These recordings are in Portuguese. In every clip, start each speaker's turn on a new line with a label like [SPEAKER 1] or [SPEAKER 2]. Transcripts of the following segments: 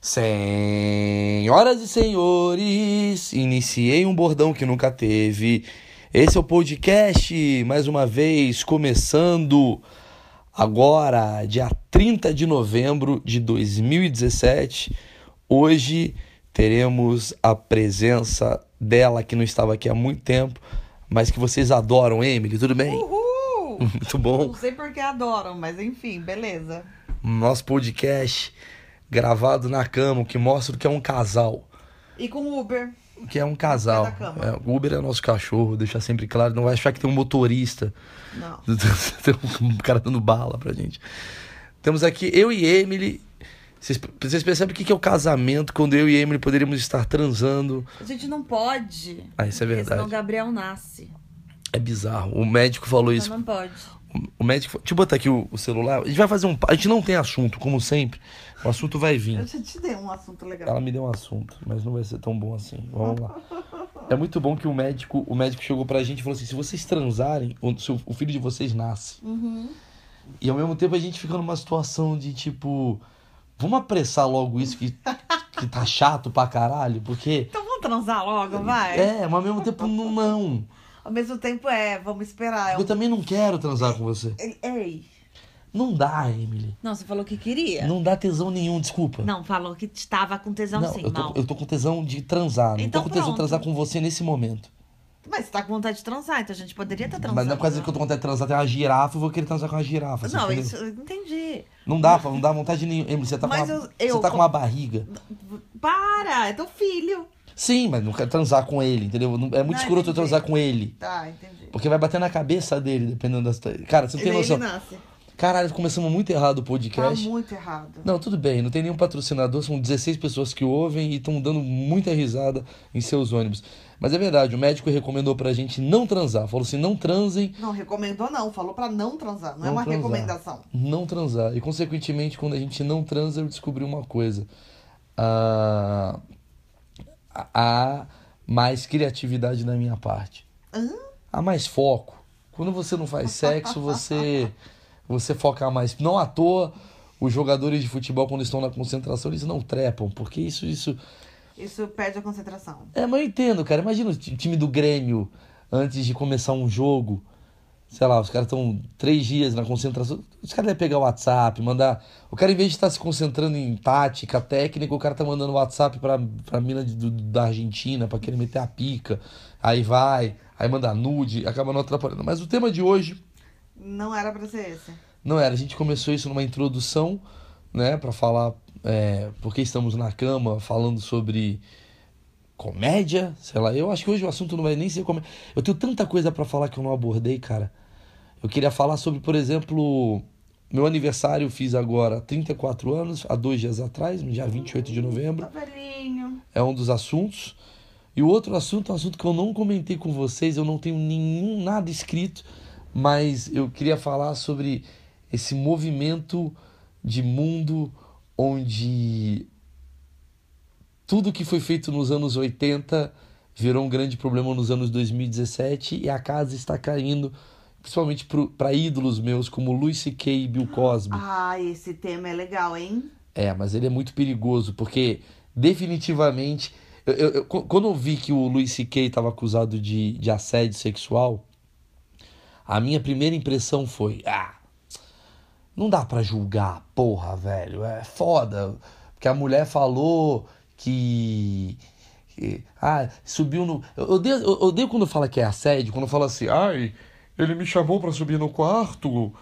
[SPEAKER 1] Senhoras e senhores, iniciei um bordão que nunca teve. Esse é o podcast, mais uma vez, começando agora, dia 30 de novembro de 2017. Hoje teremos a presença dela que não estava aqui há muito tempo, mas que vocês adoram, Emily, tudo bem?
[SPEAKER 2] Uhul!
[SPEAKER 1] Muito bom.
[SPEAKER 2] Não sei porque adoram, mas enfim, beleza.
[SPEAKER 1] Nosso podcast gravado na cama, o que mostra que é um casal.
[SPEAKER 2] E com Uber.
[SPEAKER 1] Que é um casal. É, o Uber é nosso cachorro, deixar sempre claro. Não vai achar que tem um motorista.
[SPEAKER 2] Não.
[SPEAKER 1] tem um cara dando bala pra gente. Temos aqui eu e Emily. Vocês, vocês percebem o que é o casamento quando eu e Emily poderíamos estar transando?
[SPEAKER 2] A gente não pode.
[SPEAKER 1] Ah, isso é
[SPEAKER 2] porque
[SPEAKER 1] verdade.
[SPEAKER 2] Senão o Gabriel nasce.
[SPEAKER 1] É bizarro. O médico falou isso.
[SPEAKER 2] Então não pode.
[SPEAKER 1] O médico. Deixa eu botar aqui o, o celular. A gente vai fazer um. A gente não tem assunto, como sempre. O assunto vai vir.
[SPEAKER 2] Eu já te dei um assunto legal.
[SPEAKER 1] Ela me deu um assunto, mas não vai ser tão bom assim. Vamos lá. É muito bom que o médico, o médico chegou pra gente e falou assim: se vocês transarem, o, filho de vocês nasce.
[SPEAKER 2] Uhum.
[SPEAKER 1] E ao mesmo tempo a gente fica numa situação de tipo, vamos apressar logo isso que, que tá chato pra caralho, porque.
[SPEAKER 2] Então vamos transar logo, vai?
[SPEAKER 1] É, mas ao mesmo tempo não. não.
[SPEAKER 2] Ao mesmo tempo é, vamos esperar.
[SPEAKER 1] Eu também não quero transar com você.
[SPEAKER 2] Ei, Ei.
[SPEAKER 1] Não dá, Emily.
[SPEAKER 2] Não, você falou que queria.
[SPEAKER 1] Não dá tesão nenhum, desculpa.
[SPEAKER 2] Não, falou que estava com tesão
[SPEAKER 1] Não,
[SPEAKER 2] sim.
[SPEAKER 1] eu, tô,
[SPEAKER 2] não.
[SPEAKER 1] eu tô com tesão de transar. Não
[SPEAKER 2] Então
[SPEAKER 1] tô com tesão de
[SPEAKER 2] pronto.
[SPEAKER 1] transar com você nesse momento.
[SPEAKER 2] Mas você tá com vontade de transar, então a gente poderia estar transando.
[SPEAKER 1] Mas não é por causa que eu tô com vontade de transar, tem uma girafa, eu vou querer transar com uma girafa.
[SPEAKER 2] Não,
[SPEAKER 1] entendeu?
[SPEAKER 2] isso eu entendi.
[SPEAKER 1] Não dá, não dá vontade nenhuma. Emily, você tá, com uma,
[SPEAKER 2] eu- eu-
[SPEAKER 1] você tá com uma barriga.
[SPEAKER 2] Para, é teu filho.
[SPEAKER 1] Sim, mas não quero transar com ele, entendeu? Não- É muito
[SPEAKER 2] Não,
[SPEAKER 1] escroto eu transar com ele.
[SPEAKER 2] Tá, entendi.
[SPEAKER 1] Porque vai bater na cabeça dele, dependendo da situação. Cara, você não tem
[SPEAKER 2] Ele,
[SPEAKER 1] noção.
[SPEAKER 2] ele nasce.
[SPEAKER 1] Caralho, começamos muito errado o
[SPEAKER 2] Tá
[SPEAKER 1] podcast.
[SPEAKER 2] muito errado.
[SPEAKER 1] Não, tudo bem, não tem nenhum patrocinador, são 16 pessoas que ouvem e estão dando muita risada em seus ônibus. Mas é verdade, o médico recomendou pra gente não transar. Falou assim: não transem,
[SPEAKER 2] Não, recomendou não. Falou pra não transar. Não, é
[SPEAKER 1] Não
[SPEAKER 2] uma
[SPEAKER 1] transar.
[SPEAKER 2] recomendação.
[SPEAKER 1] não transar. E consequentemente, quando a gente não transa, eu descobri uma coisa. Ah, há mais criatividade da minha parte.
[SPEAKER 2] Hã?
[SPEAKER 1] Há mais foco. Quando você não faz sexo, você você foca mais. Não à toa, os jogadores de futebol, quando estão na concentração, eles não trepam, porque isso, isso.
[SPEAKER 2] Isso perde a concentração.
[SPEAKER 1] É, mas eu entendo, cara. Imagina o ti- time do Grêmio antes de começar um jogo. Sei lá, os caras estão três dias na concentração. Os caras devem pegar o WhatsApp, mandar. O cara, em vez de estar se concentrando em tática, técnica, o cara tá mandando WhatsApp pra, pra mina de- do- da Argentina pra querer meter a pica. Aí vai, aí manda nude, acaba não atrapalhando. Mas o tema de hoje
[SPEAKER 2] Não era pra ser esse.
[SPEAKER 1] não era. A gente começou isso numa introdução, né, Pra falar é, porque estamos na cama, falando sobre comédia, sei lá. Eu acho que hoje o assunto não vai nem ser comédia. Eu tenho tanta coisa pra falar que eu não abordei, cara. Eu queria falar sobre, por exemplo, meu aniversário eu fiz agora 34 anos, há dois dias atrás, no dia 28 de novembro.
[SPEAKER 2] Tá.
[SPEAKER 1] É um dos assuntos. E o outro assunto é um assunto que eu não comentei com vocês, eu não tenho nenhum nada escrito, mas eu queria falar sobre esse movimento de mundo onde tudo que foi feito nos anos 80 virou um grande problema nos anos 2017 e a casa está caindo, principalmente para ídolos meus como Louis C.K. e Bill Cosby.
[SPEAKER 2] Ah, esse tema é legal, hein?
[SPEAKER 1] É, mas ele é muito perigoso, porque definitivamente. Eu, eu- eu- qu- quando eu vi que o Luis C.K. estava acusado de, de assédio sexual, a minha primeira impressão foi: ah, não dá pra julgar, porra, velho, é foda. Porque a mulher falou que. que- ah, subiu no. Eu odeio, eu odeio quando fala que é assédio, quando fala assim, ai, ele me chamou pra subir no quarto.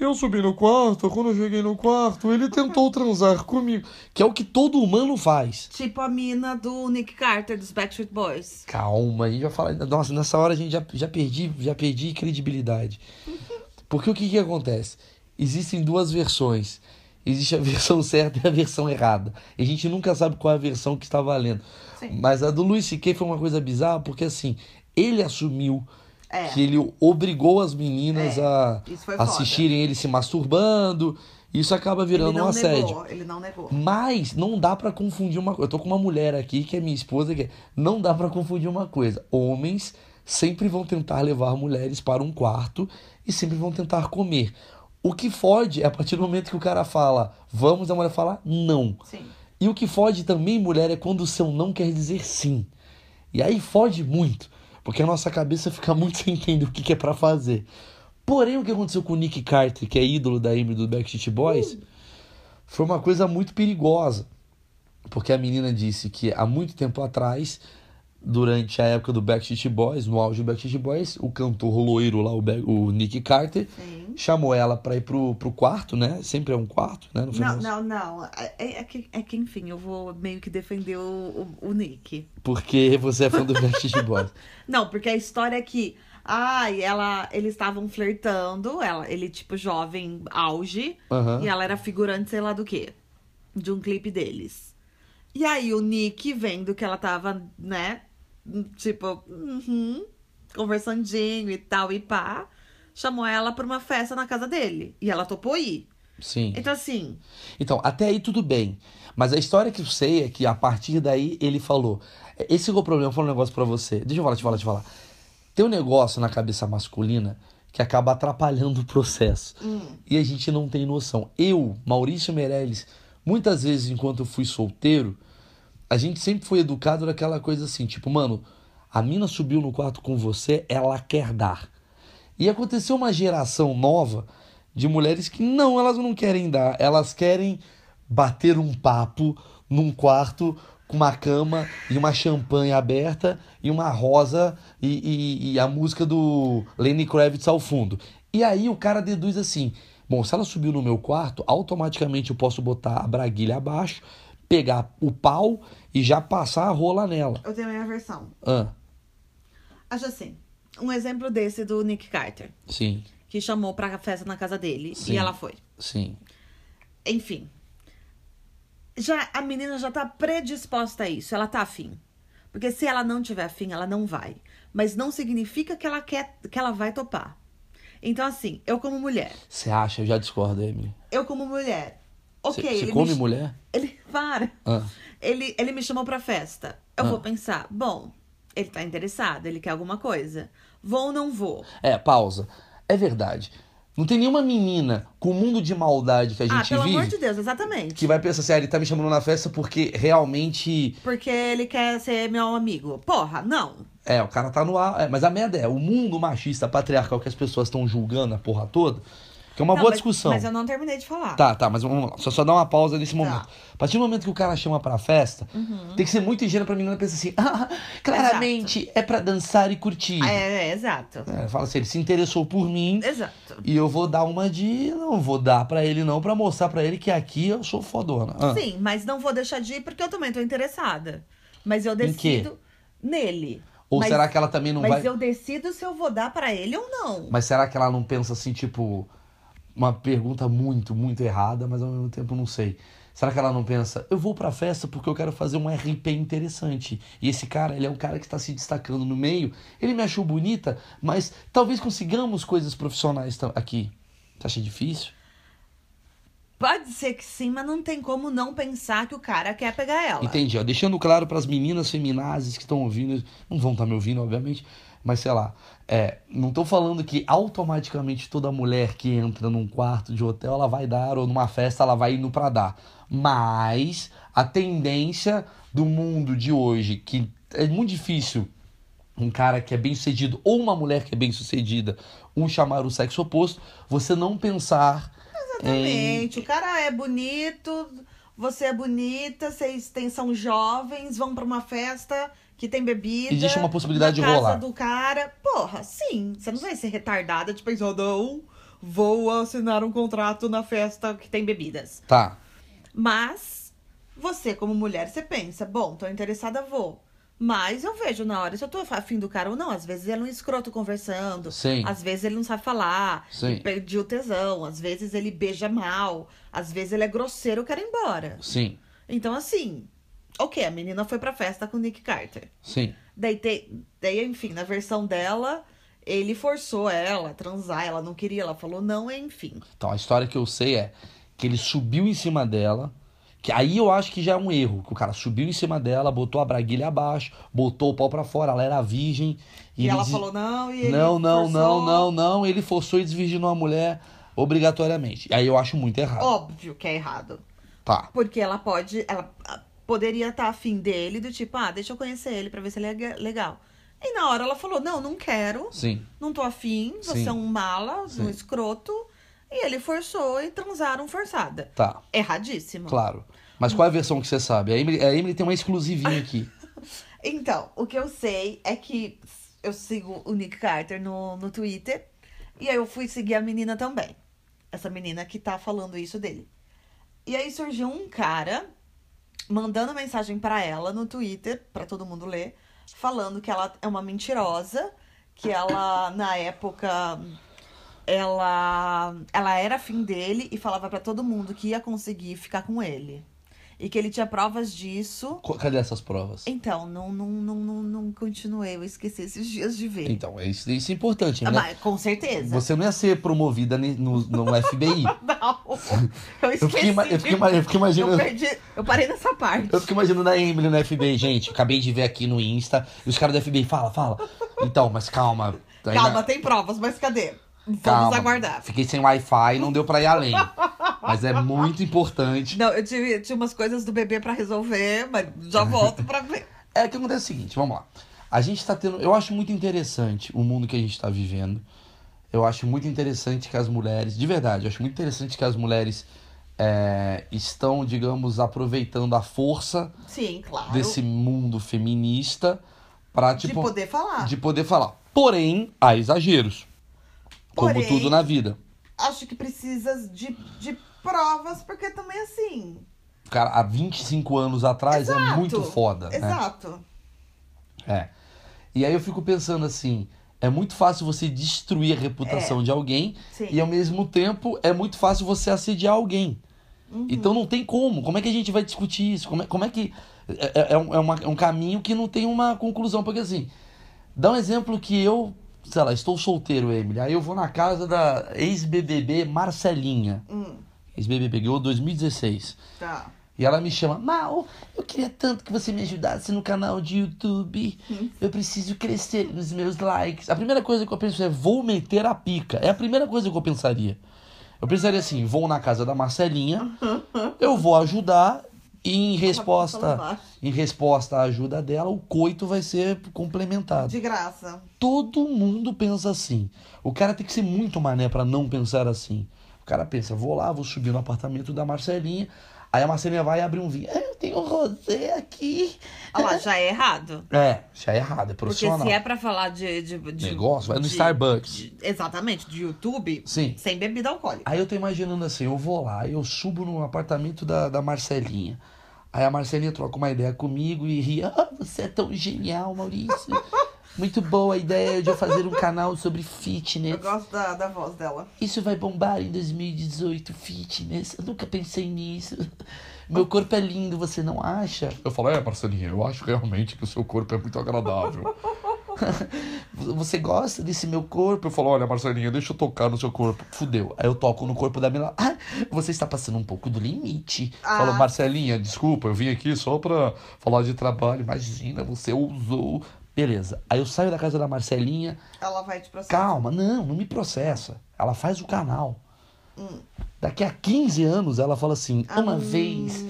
[SPEAKER 1] Eu subi no quarto, quando eu cheguei no quarto, ele tentou transar comigo. Que é o que todo humano faz.
[SPEAKER 2] Tipo a mina do Nick Carter, dos Backstreet Boys.
[SPEAKER 1] Calma, a gente vai falar. Nossa, nessa hora a gente já, já perdi, já perdi credibilidade. Porque o que, que acontece? Existem duas versões. Existe a versão certa e a versão errada. E a gente nunca sabe qual é a versão que está valendo.
[SPEAKER 2] Sim.
[SPEAKER 1] Mas a do Luis C.K. foi uma coisa bizarra, porque assim, ele assumiu
[SPEAKER 2] É.
[SPEAKER 1] que ele obrigou as meninas
[SPEAKER 2] É,
[SPEAKER 1] a
[SPEAKER 2] foi foda.
[SPEAKER 1] assistirem ele se masturbando. Isso acaba virando um assédio.
[SPEAKER 2] negou, ele não negou.
[SPEAKER 1] Mas não dá pra confundir uma coisa. Eu tô com uma mulher aqui que é minha esposa que é- não dá pra confundir uma coisa. Homens sempre vão tentar levar mulheres para um quarto e sempre vão tentar comer. O que fode é a partir do momento que o cara fala, vamos, a mulher fala, não.
[SPEAKER 2] Sim.
[SPEAKER 1] E o que fode também, mulher, é quando o seu não quer dizer sim. E aí fode muito, porque a nossa cabeça fica muito sem entender o que, que é para fazer. Porém, o que aconteceu com o Nick Carter, que é ídolo da Amy do Backstreet Boys, foi uma coisa muito perigosa. Porque a menina disse que há muito tempo atrás, durante a época do Backstreet Boys, no auge do Backstreet Boys, o cantor loiro lá, o, Be- o Nick Carter,
[SPEAKER 2] Sim.
[SPEAKER 1] chamou ela pra ir pro, pro quarto, né? Sempre é um quarto, né?
[SPEAKER 2] Não,
[SPEAKER 1] final.
[SPEAKER 2] não, não. É, é que, é que, enfim, eu vou meio que defender o, o, o Nick.
[SPEAKER 1] Porque você é fã do Backstreet Boys.
[SPEAKER 2] Não, porque a história é que. Ai, ela, eles estavam flertando, ela, ele, tipo, jovem, auge,
[SPEAKER 1] Aham.
[SPEAKER 2] e ela era figurante, sei lá do quê, de um clipe deles. E aí o Nick, vendo que ela tava, né, tipo, uhum, conversandinho e tal, e pá, chamou ela pra uma festa na casa dele. E ela topou ir.
[SPEAKER 1] Sim.
[SPEAKER 2] Então, assim,
[SPEAKER 1] Então, até aí tudo bem. Mas a história que eu sei é que a partir daí ele falou: Esse é o problema, eu vou falar um negócio pra você. Deixa eu falar, deixa eu falar, deixa eu falar. Tem um negócio na cabeça masculina que acaba atrapalhando o processo. E a gente não tem noção. Eu, Maurício Meirelles, muitas vezes enquanto eu fui solteiro, a gente sempre foi educado naquela coisa assim, tipo, mano, a mina subiu no quarto com você, ela quer dar. E aconteceu uma geração nova de mulheres que não, elas não querem dar, elas querem bater um papo num quarto com uma cama e uma champanhe aberta e uma rosa e, e- e a música do Lenny Kravitz ao fundo. E aí o cara deduz assim: bom, se ela subiu no meu quarto, automaticamente eu posso botar a braguilha abaixo, pegar o pau e já passar a rola nela.
[SPEAKER 2] eu tenho a minha versão.
[SPEAKER 1] Ah,
[SPEAKER 2] Acho assim, um exemplo desse do Nick Carter,
[SPEAKER 1] sim,
[SPEAKER 2] que chamou pra festa na casa dele
[SPEAKER 1] Sim.
[SPEAKER 2] e ela foi.
[SPEAKER 1] sim.
[SPEAKER 2] Enfim. Já a menina já tá predisposta a isso, ela tá afim. Porque se ela não tiver afim, ela não vai. Mas não significa que ela quer que ela vai topar. Então assim, eu como mulher,
[SPEAKER 1] Você acha? Eu já discordo, Emily.
[SPEAKER 2] eu como mulher. OK,
[SPEAKER 1] Você come
[SPEAKER 2] me,
[SPEAKER 1] mulher?
[SPEAKER 2] Ele para.
[SPEAKER 1] Ah,
[SPEAKER 2] Ele ele me chamou pra festa. Eu
[SPEAKER 1] Ah.
[SPEAKER 2] vou pensar, bom, ele tá interessado, ele quer alguma coisa. Vou ou não vou?
[SPEAKER 1] É, pausa. É verdade. Não tem nenhuma menina com o mundo de maldade que a
[SPEAKER 2] Ah,
[SPEAKER 1] gente
[SPEAKER 2] pelo
[SPEAKER 1] vive
[SPEAKER 2] amor de Deus, exatamente.
[SPEAKER 1] que vai pensar assim, ah, ele tá me chamando na festa porque realmente.
[SPEAKER 2] Porque ele quer ser meu amigo. Porra, não.
[SPEAKER 1] É, o cara tá no ar. é, mas a merda é, o mundo machista, patriarcal que as pessoas estão julgando a porra toda, que é uma
[SPEAKER 2] Não,
[SPEAKER 1] boa
[SPEAKER 2] mas-
[SPEAKER 1] discussão.
[SPEAKER 2] Mas eu não terminei de falar.
[SPEAKER 1] Tá, tá, mas vamos lá. Só, só dar uma pausa nesse
[SPEAKER 2] Tá.
[SPEAKER 1] momento. A partir do momento que o cara chama pra festa,
[SPEAKER 2] Uhum.
[SPEAKER 1] tem que ser muito ingênuo pra menina pensar assim, ah, claramente é pra dançar e curtir.
[SPEAKER 2] É, é, exato.
[SPEAKER 1] É, fala assim, ele se interessou por mim
[SPEAKER 2] Exato.
[SPEAKER 1] e eu vou dar uma de. Não vou dar pra ele, não, pra mostrar pra ele que aqui eu sou fodona. Ah,
[SPEAKER 2] Sim, mas não vou deixar de ir porque eu também tô interessada. Mas eu decido nele.
[SPEAKER 1] Ou
[SPEAKER 2] mas,
[SPEAKER 1] será que ela também não
[SPEAKER 2] Mas
[SPEAKER 1] vai.
[SPEAKER 2] eu decido se eu vou dar pra ele ou não.
[SPEAKER 1] Mas será que ela não pensa assim, tipo, uma pergunta muito, muito errada, mas ao mesmo tempo não sei. Será que ela não pensa, eu vou pra festa porque eu quero fazer um RP interessante. E esse cara, ele é um cara que está se destacando no meio. Ele me achou bonita, mas talvez consigamos coisas profissionais aqui. Você acha difícil?
[SPEAKER 2] Pode ser que sim, mas não tem como não pensar que o cara quer pegar ela.
[SPEAKER 1] Entendi, ó. Deixando claro para as meninas feminazes que estão ouvindo, não vão estar me ouvindo, obviamente, mas sei lá, é, não tô falando que automaticamente toda mulher que entra num quarto de hotel ela vai dar, ou numa festa ela vai indo para dar. Mas a tendência do mundo de hoje, que é muito difícil um cara que é bem sucedido ou uma mulher que é bem sucedida, um chamar o sexo oposto, você não pensar em
[SPEAKER 2] Exatamente. O cara é bonito, você é bonita, vocês têm, são jovens, vão pra uma festa que tem bebida.
[SPEAKER 1] Existe uma possibilidade de
[SPEAKER 2] casa
[SPEAKER 1] rolar.
[SPEAKER 2] do cara. Porra, sim. Você não vai ser retardada de pensar, não, vou assinar um contrato na festa que tem bebidas.
[SPEAKER 1] Tá.
[SPEAKER 2] Mas você, como mulher, você pensa, bom, tô interessada, vou. Mas eu vejo na hora se eu tô afim do cara ou não. Às vezes ele é um escroto conversando.
[SPEAKER 1] Sim.
[SPEAKER 2] Às vezes ele não sabe falar.
[SPEAKER 1] Sim.
[SPEAKER 2] Perdeu o tesão. Às vezes ele beija mal. Às vezes ele é grosseiro, eu quero ir embora.
[SPEAKER 1] Sim.
[SPEAKER 2] Então, assim, ok, a menina foi pra festa com o Nick Carter.
[SPEAKER 1] Sim.
[SPEAKER 2] Daí, te, daí, enfim, na versão dela, ele forçou ela a transar. Ela não queria, ela falou não, enfim.
[SPEAKER 1] Então, a história que eu sei é que ele subiu em cima dela, que aí eu acho que já é um erro, que o cara subiu em cima dela, botou a braguilha abaixo, botou o pau pra fora, ela era virgem.
[SPEAKER 2] E,
[SPEAKER 1] ele
[SPEAKER 2] ela falou não, e ele
[SPEAKER 1] Não, não,
[SPEAKER 2] forçou.
[SPEAKER 1] não, não, não, ele forçou e desvirginou a mulher obrigatoriamente. Aí eu acho muito errado.
[SPEAKER 2] Óbvio que é errado.
[SPEAKER 1] Tá.
[SPEAKER 2] Porque ela pode. Ela poderia estar afim dele, do tipo, ah, deixa eu conhecer ele pra ver se ele é ga- legal. E na hora ela falou: não, não quero,
[SPEAKER 1] Sim.
[SPEAKER 2] não tô afim, você
[SPEAKER 1] Sim.
[SPEAKER 2] é um mala,
[SPEAKER 1] Sim.
[SPEAKER 2] um escroto. E ele forçou e transaram forçada.
[SPEAKER 1] Tá.
[SPEAKER 2] Erradíssimo.
[SPEAKER 1] Claro. Mas qual é a versão que você sabe? A Emily, a Emily tem uma exclusivinha aqui.
[SPEAKER 2] Então, o que eu sei é que eu sigo o Nick Carter no, no Twitter. E aí eu fui seguir a menina também. Essa menina que tá falando isso dele. E aí surgiu um cara mandando mensagem pra ela no Twitter, pra todo mundo ler, falando que ela é uma mentirosa, que ela, na época, ela, ela era afim dele e falava pra todo mundo que ia conseguir ficar com ele. E que ele tinha provas disso.
[SPEAKER 1] Cadê essas provas?
[SPEAKER 2] Então, não, não, não, não, não continuei, eu esqueci esses dias de ver.
[SPEAKER 1] Então, é isso, isso é importante,
[SPEAKER 2] Ah,
[SPEAKER 1] né?
[SPEAKER 2] mas, com certeza.
[SPEAKER 1] Você não ia ser promovida no, no FBI.
[SPEAKER 2] Não, eu esqueci.
[SPEAKER 1] Eu fiquei, ima- eu fiquei, eu fiquei
[SPEAKER 2] Eu
[SPEAKER 1] imaginando.
[SPEAKER 2] perdi, eu parei nessa parte.
[SPEAKER 1] Eu fico imaginando a Emily no FBI, gente. Acabei de ver aqui no Insta. E os caras do FBI, fala, fala. Então, mas calma. ainda-
[SPEAKER 2] Calma, tem provas, mas cadê? Vamos
[SPEAKER 1] calma.
[SPEAKER 2] aguardar.
[SPEAKER 1] Fiquei sem Wi-Fi, não deu pra ir além. Mas é muito importante.
[SPEAKER 2] Não, eu tive, tinha umas coisas do bebê pra resolver, mas já volto pra ver.
[SPEAKER 1] É que acontece o seguinte, vamos lá. A gente tá tendo. Eu acho muito interessante o mundo que a gente tá vivendo. Eu acho muito interessante que as mulheres. De verdade, eu acho muito interessante que as mulheres é, estão, digamos, aproveitando a força
[SPEAKER 2] Sim, claro.
[SPEAKER 1] desse mundo feminista
[SPEAKER 2] de
[SPEAKER 1] tipo.
[SPEAKER 2] poder falar.
[SPEAKER 1] de poder falar. Porém, há exageros. Como
[SPEAKER 2] Porém-
[SPEAKER 1] tudo na vida.
[SPEAKER 2] Acho que precisa de, de provas, porque também assim.
[SPEAKER 1] Cara, há 25 anos atrás é
[SPEAKER 2] Exato.
[SPEAKER 1] muito foda. Né?
[SPEAKER 2] Exato.
[SPEAKER 1] É. E aí eu fico pensando assim, é muito fácil você destruir a reputação de alguém
[SPEAKER 2] Sim.
[SPEAKER 1] e ao mesmo tempo é muito fácil você assediar alguém.
[SPEAKER 2] Uhum.
[SPEAKER 1] Então não tem como. Como é que a gente vai discutir isso? Como é, como é que. É, é- é um, é uma- é um caminho que não tem uma conclusão. Porque assim, dá um exemplo que eu, sei lá, estou solteiro, Emily. Aí eu vou na casa da ex-BBB Marcelinha.
[SPEAKER 2] Hum,
[SPEAKER 1] Ex-BBB, ganhou 2016.
[SPEAKER 2] tá.
[SPEAKER 1] E ela me chama, Mal, eu queria tanto que você me ajudasse no canal de YouTube. Eu preciso crescer nos meus likes. A primeira coisa que eu penso é, vou meter a pica. É a primeira coisa que eu pensaria. Eu pensaria assim, vou na casa da Marcelinha, eu vou ajudar e em resposta, em resposta à ajuda dela, o coito vai ser complementado.
[SPEAKER 2] De graça.
[SPEAKER 1] Todo mundo pensa assim. O cara tem que ser muito mané pra não pensar assim. O cara pensa, vou lá, vou subir no apartamento da Marcelinha. Aí a Marcelinha vai abre um vinho. "Ah, Eu tenho um rosé aqui.
[SPEAKER 2] Olha lá, já é errado.
[SPEAKER 1] É, já é errado, é
[SPEAKER 2] Porque
[SPEAKER 1] profissional.
[SPEAKER 2] se é pra falar de. de, de
[SPEAKER 1] Negócio, vai no
[SPEAKER 2] de-
[SPEAKER 1] Starbucks.
[SPEAKER 2] de- exatamente, de YouTube,
[SPEAKER 1] Sim.
[SPEAKER 2] sem bebida alcoólica.
[SPEAKER 1] Aí eu tô imaginando assim, eu vou lá, eu subo no apartamento da, da Marcelinha. Aí a Marcelinha troca uma ideia comigo e ri. Ah, você é tão genial, Maurício. Muito boa a ideia de eu fazer um canal sobre fitness.
[SPEAKER 2] Eu gosto da, da voz dela.
[SPEAKER 1] Isso vai bombar em 2018, fitness. Eu nunca pensei nisso. Meu corpo é lindo, você não acha? Eu falo, é, Marcelinha, eu acho realmente que o seu corpo é muito agradável. você gosta desse meu corpo? Eu falo, olha, Marcelinha, deixa eu tocar no seu corpo. Fudeu. Aí eu toco no corpo da Mila. Ah, você está passando um pouco do limite.
[SPEAKER 2] Ah.
[SPEAKER 1] Falo, Marcelinha, desculpa, eu vim aqui só pra falar de trabalho. Imagina, você ousou. Beleza. Aí eu saio da casa da Marcelinha.
[SPEAKER 2] Ela vai te processar.
[SPEAKER 1] Calma, não, não me processa. Ela faz o canal. Daqui a 15 anos ela fala assim: uma vez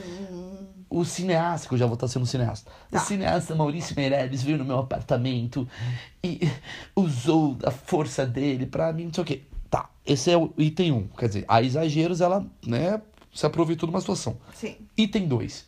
[SPEAKER 1] o cineasta, que eu já vou estar sendo cineasta,
[SPEAKER 2] Tá.
[SPEAKER 1] o cineasta Maurício Meirelles veio no meu apartamento e usou a força dele pra mim, não sei o quê. Tá, esse é o item 1. Um. Quer dizer, há exageros, ela, né, se aproveitou de uma situação.
[SPEAKER 2] Sim.
[SPEAKER 1] Item 2.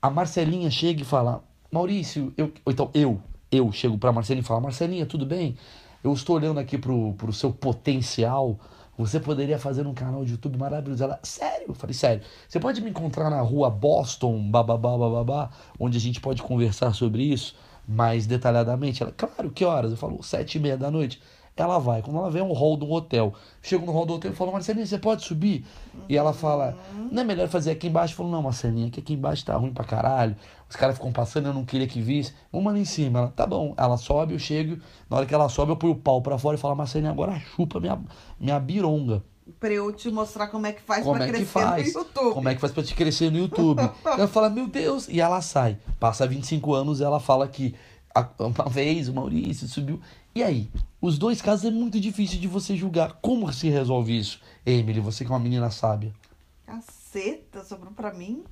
[SPEAKER 1] A Marcelinha chega e fala: Maurício, eu. Ou então eu, eu chego pra Marcelinha e falo: Marcelinha, tudo bem? Eu estou olhando aqui pro, pro seu potencial. Você poderia fazer um canal de YouTube maravilhoso. Ela, sério? Eu falei, sério. Você pode me encontrar na rua Boston, bababá, bababá, onde a gente pode conversar sobre isso mais detalhadamente? Ela, claro, que horas? Eu falo, sete e meia da noite. Ela vai. Quando ela vê um hall do hotel, chego no hall do hotel e falo, Marcelinha, você pode subir? E ela fala, não é melhor fazer aqui embaixo? Eu falo, não, Marcelinha, que aqui embaixo tá ruim pra caralho. Os caras ficam passando, eu não queria que visse. Uma ali em cima. Ela, tá bom. Ela sobe, eu chego. Na hora que ela sobe, eu ponho o pau pra fora e falo, Marcelinha, agora chupa minha, minha bironga.
[SPEAKER 2] Pra eu te mostrar como é que faz
[SPEAKER 1] Como
[SPEAKER 2] pra
[SPEAKER 1] é
[SPEAKER 2] crescer
[SPEAKER 1] faz?
[SPEAKER 2] no YouTube.
[SPEAKER 1] Como é que faz pra te crescer no YouTube? ela fala, meu Deus, e ela sai. Passa 25 anos, ela fala que uma vez o Maurício subiu. E aí? Os dois casos é muito difícil de você julgar. Como se resolve isso? Emily, você que é uma menina sábia.
[SPEAKER 2] Caceta, sobrou pra mim.